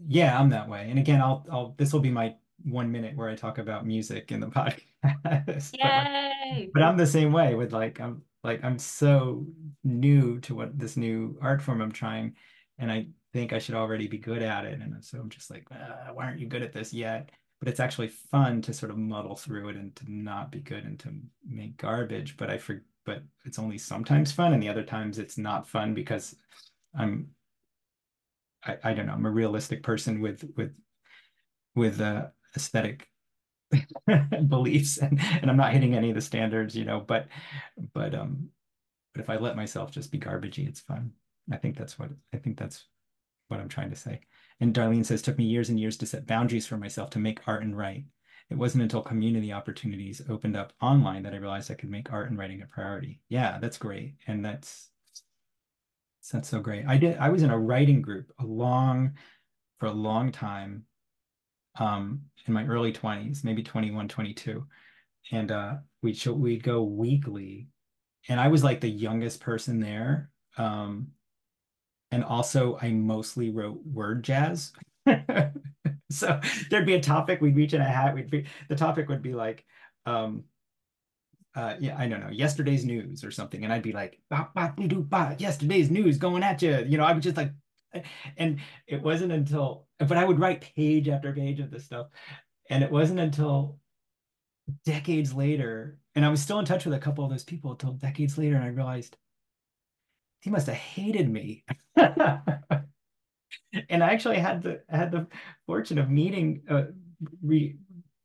Yeah, I'm that way. And again, I'll I'll this will be my one minute where I talk about music in the podcast. Yay! but, but I'm the same way with like I'm like I'm so new to what this new art form I'm trying. And I think I should already be good at it. And so I'm just like, ah, why aren't you good at this yet? But it's actually fun to sort of muddle through it and to not be good and to make garbage. But I for but it's only sometimes fun, and the other times it's not fun because I'm I, I don't know, I'm a realistic person with with with uh, aesthetic beliefs and, and I'm not hitting any of the standards, you know, but but um but if I let myself just be garbagey, it's fun. I think that's what I think that's what I'm trying to say. And Darlene says, took me years and years to set boundaries for myself to make art and write. It wasn't until community opportunities opened up online that I realized I could make art and writing a priority. Yeah, that's great. And that's that's so great. I did I was in a writing group a long for a long time um in my early 20s, maybe 21, 22. and uh, we'd show, we'd go weekly, and I was like the youngest person there. Um, and also I mostly wrote word jazz. so there'd be a topic, we'd reach in a hat, we'd be the topic would be like, um, uh, yeah, I don't know, yesterday's news or something, and I'd be like, bah, bah, doo, bah, yesterday's news going at you. You know, I was just like, and it wasn't until, but I would write page after page of this stuff, and it wasn't until decades later, and I was still in touch with a couple of those people until decades later, and I realized he must have hated me. and I actually had the had the fortune of meeting uh, re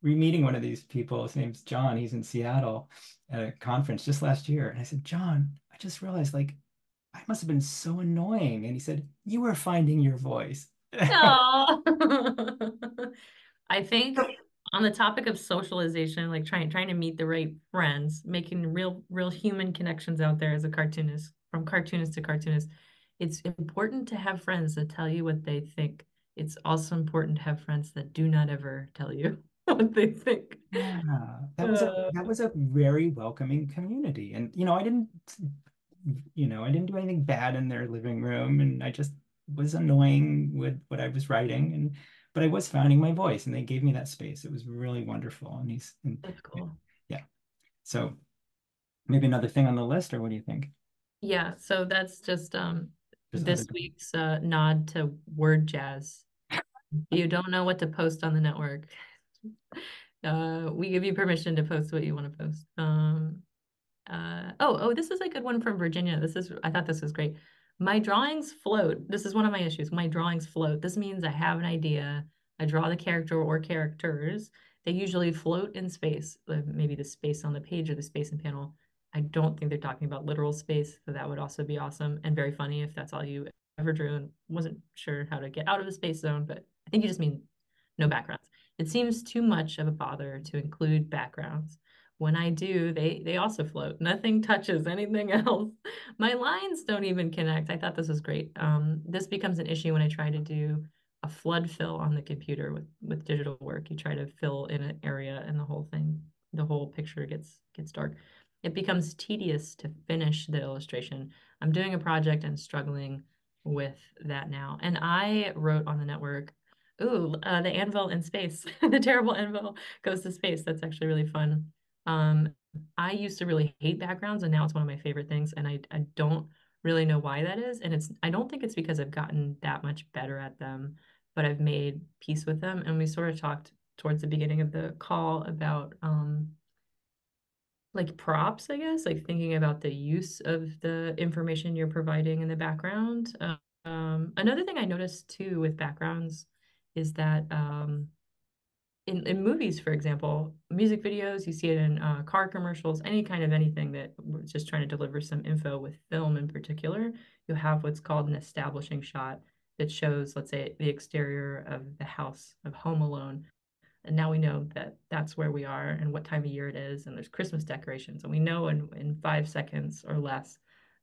re-meeting one of these people. His name's John. He's in Seattle at a conference just last year. And I said, John, I just realized like I must have been so annoying. And he said, You were finding your voice. I think on the topic of socialization, like trying trying to meet the right friends, making real real human connections out there as a cartoonist, from cartoonist to cartoonist, it's important to have friends that tell you what they think. It's also important to have friends that do not ever tell you what they think. Yeah, that was a Uh, that was a very welcoming community. And you know, I didn't you know, I didn't do anything bad in their living room and I just was annoying with what I was writing and but I was finding my voice and they gave me that space. It was really wonderful. And he's and that's cool. yeah. So maybe another thing on the list, or what do you think? Yeah, so that's just um Just this week's uh, nod to word jazz. You don't know what to post on the network. Uh, we give you permission to post what you want to post. Um, uh, oh, oh, this is a good one from Virginia. This is, I thought this was great. My drawings float. This is one of my issues. My drawings float. This means I have an idea. I draw the character or characters. They usually float in space, uh, maybe the space on the page or the space in panel. I don't think they're talking about literal space, so that would also be awesome and very funny if that's all you ever drew and wasn't sure how to get out of the space zone, but I think you just mean no backgrounds. It seems too much of a bother to include backgrounds. When I do, they they also float. Nothing touches anything else. My lines don't even connect. I thought this was great. Um, this becomes an issue when I try to do a flood fill on the computer with with digital work. You try to fill in an area and the whole thing, the whole picture gets gets dark. It becomes tedious to finish the illustration. I'm doing a project and struggling with that now. And I wrote on the network Ooh, uh, the anvil in space. the terrible anvil goes to space. That's actually really fun. Um, I used to really hate backgrounds, and now it's one of my favorite things. And I, I don't really know why that is. And it's I don't think it's because I've gotten that much better at them, but I've made peace with them. And we sort of talked towards the beginning of the call about um like props, I guess, like thinking about the use of the information you're providing in the background. Um, another thing I noticed too with backgrounds is that um, in, in movies, for example, music videos, you see it in uh, car commercials, any kind of anything that we're just trying to deliver some info with film in particular, you have what's called an establishing shot that shows, let's say, the exterior of the house of Home Alone. And now we know that that's where we are and what time of year it is, and there's Christmas decorations, and we know in, in five seconds or less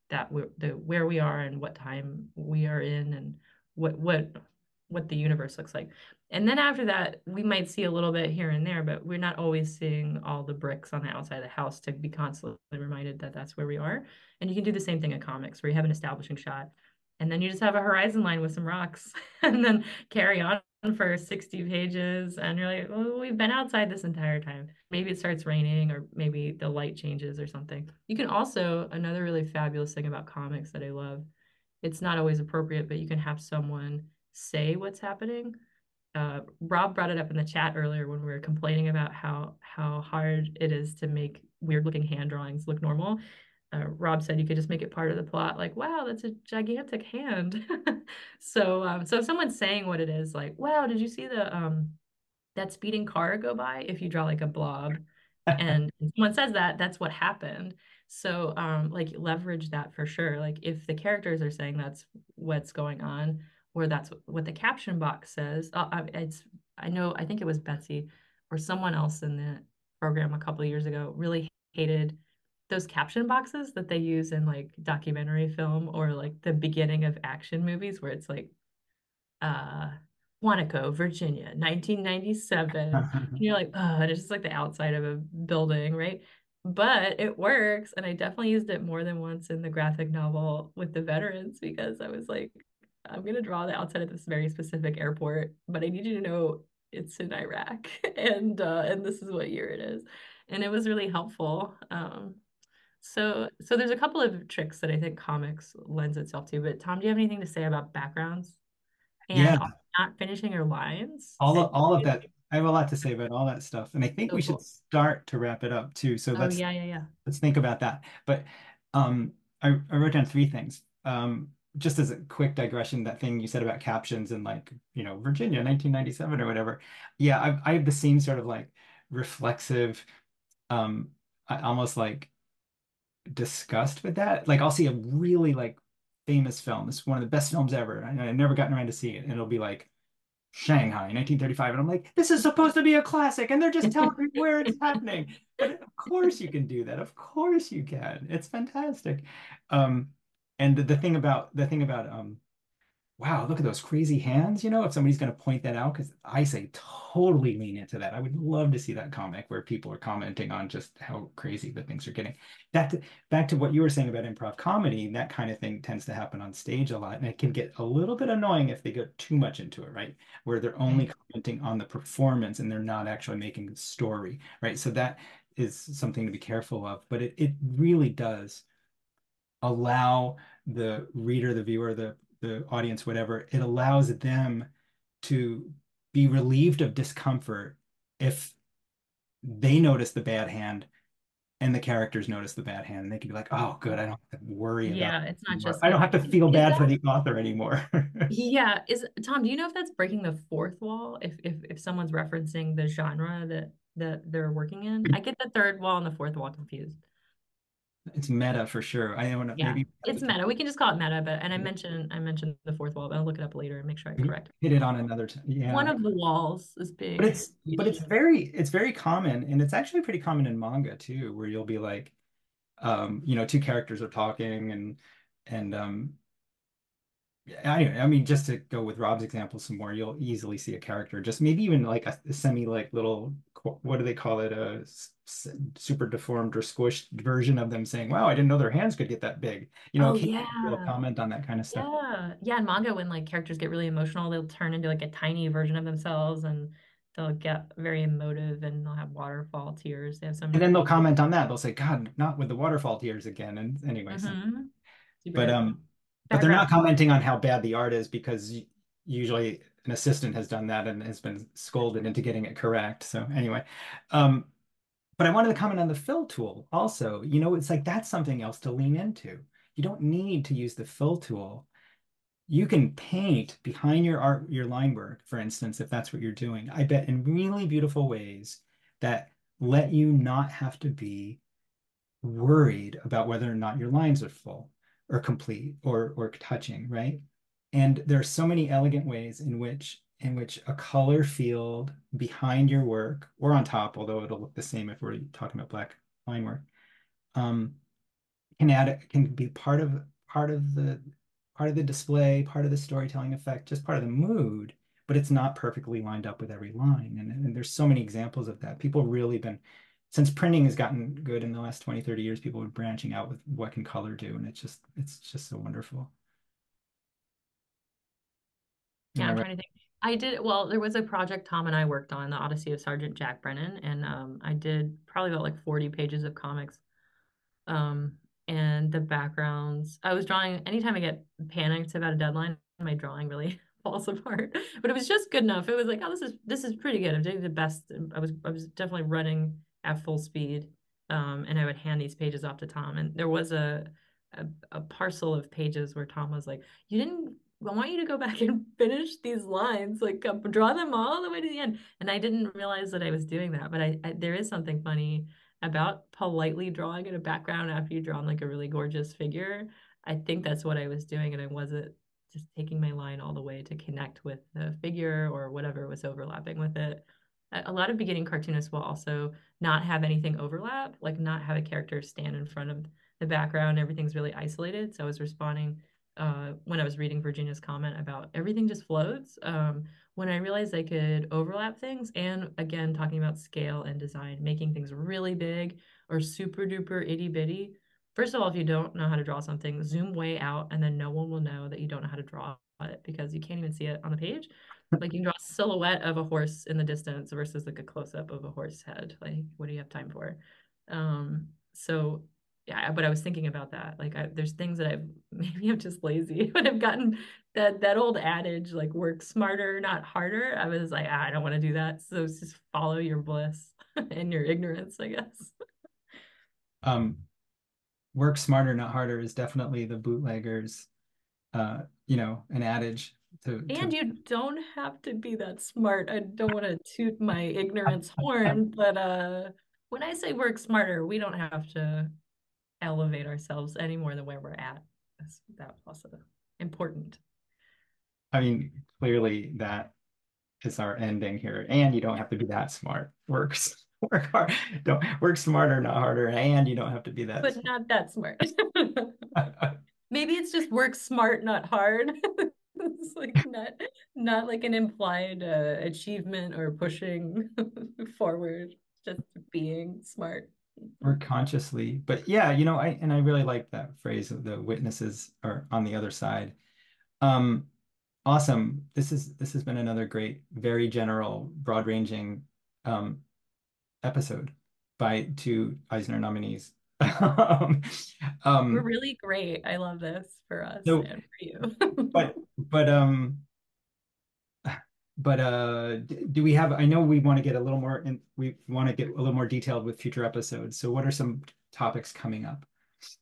that we're the where we are and what time we are in and what what what the universe looks like. And then after that, we might see a little bit here and there, but we're not always seeing all the bricks on the outside of the house to be constantly reminded that that's where we are. And you can do the same thing in comics where you have an establishing shot and then you just have a horizon line with some rocks and then carry on for 60 pages and you're like well we've been outside this entire time. Maybe it starts raining or maybe the light changes or something. You can also another really fabulous thing about comics that i love it's not always appropriate but you can have someone say what's happening. Uh, rob brought it up in the chat earlier when we were complaining about how how hard it is to make weird looking hand drawings look normal uh, Rob said you could just make it part of the plot. Like, wow, that's a gigantic hand. so, um, so if someone's saying what it is, like, wow, did you see the um that speeding car go by? If you draw like a blob, and someone says that, that's what happened. So, um, like leverage that for sure. Like, if the characters are saying that's what's going on, or that's what the caption box says, uh, it's I know I think it was Betsy or someone else in the program a couple of years ago really hated those caption boxes that they use in like documentary film or like the beginning of action movies where it's like uh Quantico, Virginia, 1997. you're like, oh, it's just like the outside of a building, right? But it works. And I definitely used it more than once in the graphic novel with the veterans because I was like, I'm gonna draw the outside of this very specific airport, but I need you to know it's in Iraq and uh, and this is what year it is. And it was really helpful. Um, so so there's a couple of tricks that I think comics lends itself to. But Tom, do you have anything to say about backgrounds and Yeah, not finishing your lines? all of, all of that. I have a lot to say about all that stuff, and I think So we should start to wrap it up too. So Oh let's yeah, yeah, yeah. let's think about that. But um, I, I wrote down three things. Um, just as a quick digression, that thing you said about captions and like, you know, Virginia, 1997 or whatever. Yeah, I, I have the same sort of like reflexive, um, I- almost like disgust with that. Like I'll see a really like famous film. It's one of the best films ever. and I've never gotten around to see it. And it'll be like Shanghai, 1935. And I'm like, this is supposed to be a classic, and they're just telling me where it's happening. But of course you can do that. Of course you can. It's fantastic. Um, and the, the thing about the thing about um wow, look at those crazy hands, you know, if somebody's going to point that out, because I say totally lean into that. I would love to see that comic where people are commenting on just how crazy the things are getting. Back to back to what you were saying about improv comedy, that kind of thing tends to happen on stage a lot, and it can get a little bit annoying if they go too much into it, right? Where they're only mm-hmm. commenting on the performance and they're not actually making the story, right? So that is something to be careful of, but it, it really does allow the reader, the viewer, the the audience, whatever, it allows them to be relieved of discomfort if they notice the bad hand and the characters notice the bad hand. And they can be like, oh, good, I don't have to worry about Yeah, it's not anymore. just I don't have to feel bad for the author anymore. yeah, is Tom, do you know if that's breaking the fourth wall? If if if someone's referencing the genre that that they're working in? I get the third wall and the fourth wall confused. It's meta for sure. I don't know, Yeah, maybe it's meta. We can just call it meta, but and I mentioned I mentioned the fourth wall, but I'll look it up later and make sure I correct. hit it on another time. One of the walls is big. But it's but it's very it's very common and it's actually pretty common in manga too, where you'll be like um, you know, two characters are talking and and um anyway, I mean just to go with Rob's example some more, you'll easily see a character, just maybe even like a, a semi like little what do they call it, A super deformed or squished version of them saying, "Wow, I didn't know their hands could get that big." You know, Oh yeah. comment on that kind of stuff. Yeah. Yeah, in manga when like characters get really emotional, they'll turn into like a tiny version of themselves and they'll get very emotive and they'll have waterfall tears. They have some And then they'll comment on that. They'll say, "God, not with the waterfall tears again." And anyway, so Mhm. Super but um but they're not commenting on how bad the art is because usually an assistant has done that and has been scolded into getting it correct. So anyway, um, but I wanted to comment on the fill tool also. You know, it's like that's something else to lean into. You don't need to use the fill tool. You can paint behind your art, your line work, for instance, if that's what you're doing. I bet in really beautiful ways that let you not have to be worried about whether or not your lines are full or complete or or touching, right? And there are so many elegant ways in which in which a color field behind your work or on top, although it'll look the same if we're talking about black line work, um, can add it, can be part of part of the part of the display, part of the storytelling effect, just part of the mood, but it's not perfectly lined up with every line. And, and there's so many examples of that. People really been since printing has gotten good in the last 20, 30 years, people are branching out with what can color do. And it's just it's just so wonderful. Yeah, I'm trying to think. I did, well, there was a project Tom and I worked on, The Odyssey of Sergeant Jack Brennan, and um, I did probably about like 40 pages of comics. Um, and the backgrounds, I was drawing, anytime I get panicked about a deadline, my drawing really falls apart. But it was just good enough. It was like, oh, this is this is pretty good. I'm doing the best. I was I was definitely running at full speed. Um, and I would hand these pages off to Tom, and there was a a, a parcel of pages where Tom was like, "You didn't I want you to go back and finish these lines, like draw them all the way to the end. And I didn't realize that I was doing that, but I, I there is something funny about politely drawing in a background after you've drawn like a really gorgeous figure. I think that's what I was doing, and I wasn't just taking my line all the way to connect with the figure or whatever was overlapping with it. A lot of beginning cartoonists will also not have anything overlap, like not have a character stand in front of the background. Everything's really isolated. So I was responding uh, when I was reading Virginia's comment about everything just floats. Um, when I realized I could overlap things, and again, talking about scale and design, making things really big or super duper itty bitty. First of all, if you don't know how to draw something, zoom way out, and then no one will know that you don't know how to draw it because you can't even see it on the page. Like you can draw a silhouette of a horse in the distance versus like a close up of a horse head. Like, what do you have time for? Um, so yeah, but I was thinking about that. Like, I, there's things that I've maybe I'm just lazy, but I've gotten that that old adage like work smarter, not harder. I was like, ah, I don't want to do that. So just follow your bliss and your ignorance, I guess. Um, work smarter, not harder is definitely the bootleggers, uh, you know, an adage. To, and to... you don't have to be that smart. I don't want to toot my ignorance horn, but uh, when I say work smarter, we don't have to elevate ourselves any more than where we're at. That's that also important. I mean, clearly that is our ending here. And you don't have to be that smart. Works work hard. Don't work smarter, not harder. And you don't have to be that but smart. not that smart. Maybe it's just work smart, not hard. It's like not not like an implied uh, achievement or pushing forward, just being smart. Or consciously but yeah you know i and i really like that phrase of the witnesses are on the other side. Um awesome. This is this has been another great very general broad ranging um episode by two eisner nominees um, we're really great i love this for us so, and for you but but um but uh, do we have? I know we want to get a little more, and we want to get a little more detailed with future episodes. So, what are some topics coming up?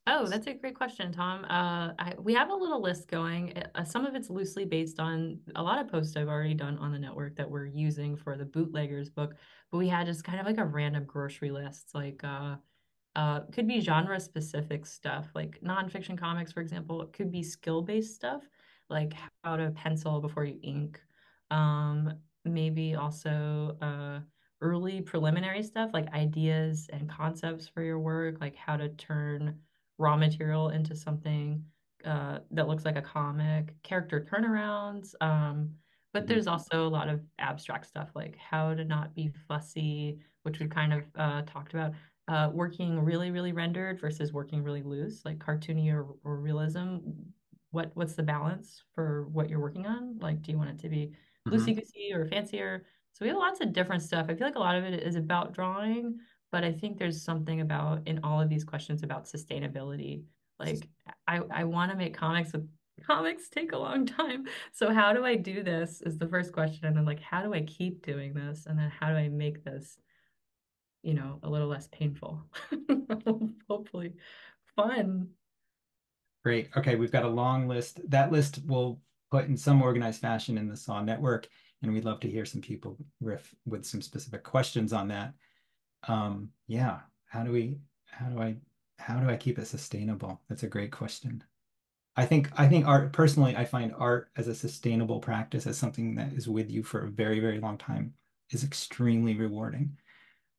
Oh, that's a great question, Tom. Uh, I, we have a little list going. Uh, some of it's loosely based on a lot of posts I've already done on the network that we're using for the bootleggers book. But we had just kind of like a random grocery list, like uh, uh, could be genre specific stuff, like nonfiction comics, for example. It could be skill based stuff, like how to pencil before you ink um, maybe also uh, early preliminary stuff like ideas and concepts for your work, like how to turn raw material into something uh, that looks like a comic, character turnarounds. Um, but mm-hmm. there's also a lot of abstract stuff like how to not be fussy, which we kind of uh, talked about. Uh, working really, really rendered versus working really loose, like cartoony or, or realism. What what's the balance for what you're working on? Like, do you want it to be loosey goosey or fancier. So we have lots of different stuff. I feel like a lot of it is about drawing, but I think there's something about in all of these questions about sustainability. Like I, I want to make comics with comics take a long time. So how do I do this is the first question. And then like how do I keep doing this? And then how do I make this, you know, a little less painful? Hopefully fun. Great. Okay, we've got a long list. That list will put in some organized fashion in the SAW network. And we'd love to hear some people riff with some specific questions on that. Um, yeah, how do we, how do I, how do I keep it sustainable? That's a great question. I think, I think art, personally, I find art as a sustainable practice, as something that is with you for a very, very long time is extremely rewarding.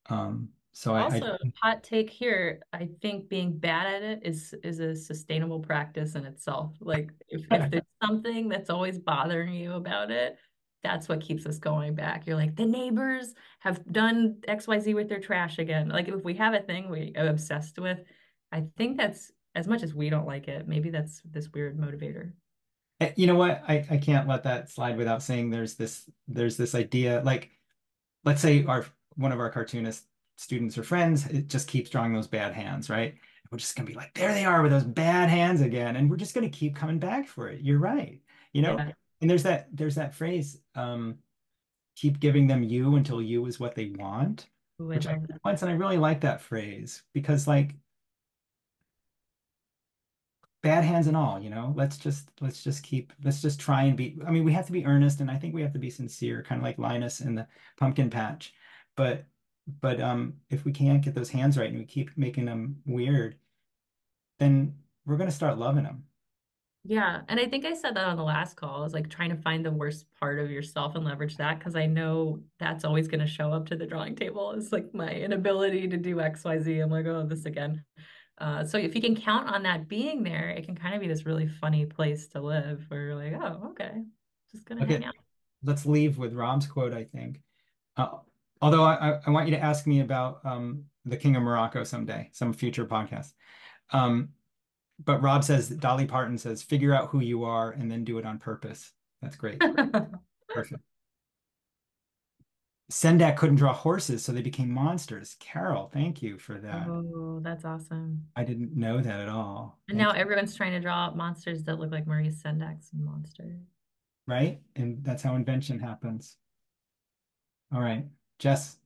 Um, so also, I, I hot take here. I think being bad at it is is a sustainable practice in itself. Like if, if there's something that's always bothering you about it, that's what keeps us going back. You're like, the neighbors have done XYZ with their trash again. Like if we have a thing we are obsessed with, I think that's as much as we don't like it, maybe that's this weird motivator. Eh, you know what? I, I can't let that slide without saying there's this there's this idea like let's say our one of our cartoonist students or friends, it just keeps drawing those bad hands, right? We're just gonna be like, there they are with those bad hands again, and we're just gonna keep coming back for it. You're right, you know. Yeah. And there's that there's that phrase, um, keep giving them you until you is what they want. Ooh, which I once and I really like that phrase because like bad hands and all, you know, let's just let's just keep let's just try and be I mean, we have to be earnest and I think we have to be sincere, kind of like Linus in the pumpkin patch. But but um, if we can't get those hands right and we keep making them weird, then we're going to start loving them. Yeah. And I think I said that on the last call is like trying to find the worst part of yourself and leverage that because I know that's always going to show up to the drawing table It's like my inability to do XYZ. I'm like, oh, this again. Uh, so if you can count on that being there, it can kind of be this really funny place to live where you're like, oh, okay, just gonna Okay. hang out. Let's leave with Rob's quote, I think. Uh, although I, I- want you to ask me about um, the King of Morocco someday, some future podcast. Um, but Rob says, Dolly Parton says, figure out who you are and then do it on purpose. That's great. Perfect. Sendak couldn't draw horses, so they became monsters. Carol, thank you for that. Oh, that's awesome. I didn't know that at all. And Thank now you. everyone's trying to draw monsters that look like Maurice Sendak's monster. right? And that's how invention happens. All right, Jess,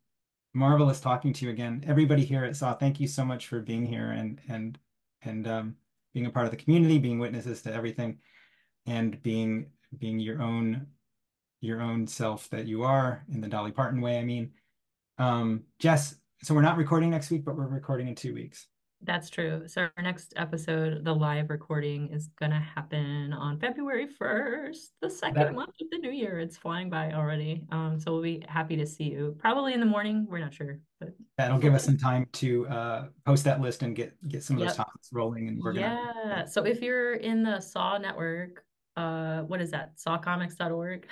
marvelous talking to you again. Everybody here at SAW, thank you so much for being here and and and um, being a part of the community, being witnesses to everything, and being being your own your own self that you are in the Dolly Parton way. I mean, um, Jess. So we're not recording next week, but we're recording in two weeks. That's true. So our next episode, the live recording, is gonna happen on February 1st, the second That- month of the new year. It's flying by already. Um, so we'll be happy to see you. Probably in the morning. We're not sure, but That'll give us some time to uh, post that list and get get some of those Yep. topics rolling. And we're gonna yeah. So if you're in the Saw network, uh, what is that? Sawcomics.org.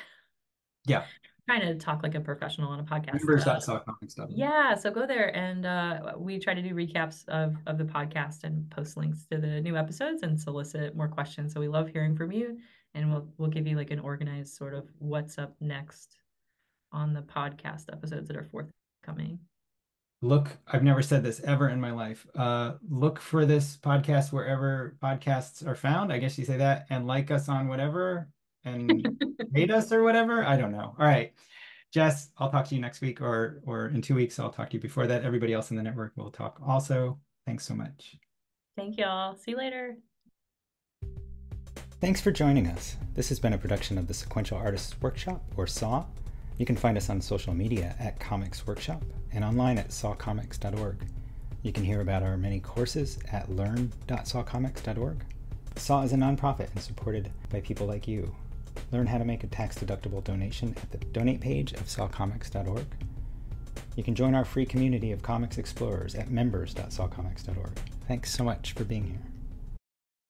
Yeah. Trying to talk like a professional on a podcast. members Uh, that saw comic stuff. Yeah, so go there and uh, we try to do recaps of, of the podcast and post links to the new episodes and solicit more questions. So we love hearing from you and we'll we'll give you like an organized sort of what's up next on the podcast episodes that are forthcoming. Look, I've never said this ever in my life. Uh, look for this podcast wherever podcasts are found. I guess you say that, and like us on whatever, and rate us or whatever. I don't know. All right, Jess, I'll talk to you next week, or or in two weeks. I'll talk to you before that. Everybody else in the network will talk also. Thanks so much. Thank y'all. See you later. Thanks for joining us. This has been a production of the Sequential Artists Workshop, or SAW. You can find us on social media at Comics Workshop and online at sawcomics.org. You can hear about our many courses at learn.sawcomics.org. SAW is a nonprofit and supported by people like you. Learn how to make a tax-deductible donation at the donate page of sawcomics.org. You can join our free community of comics explorers at members.sawcomics.org. Thanks so much for being here.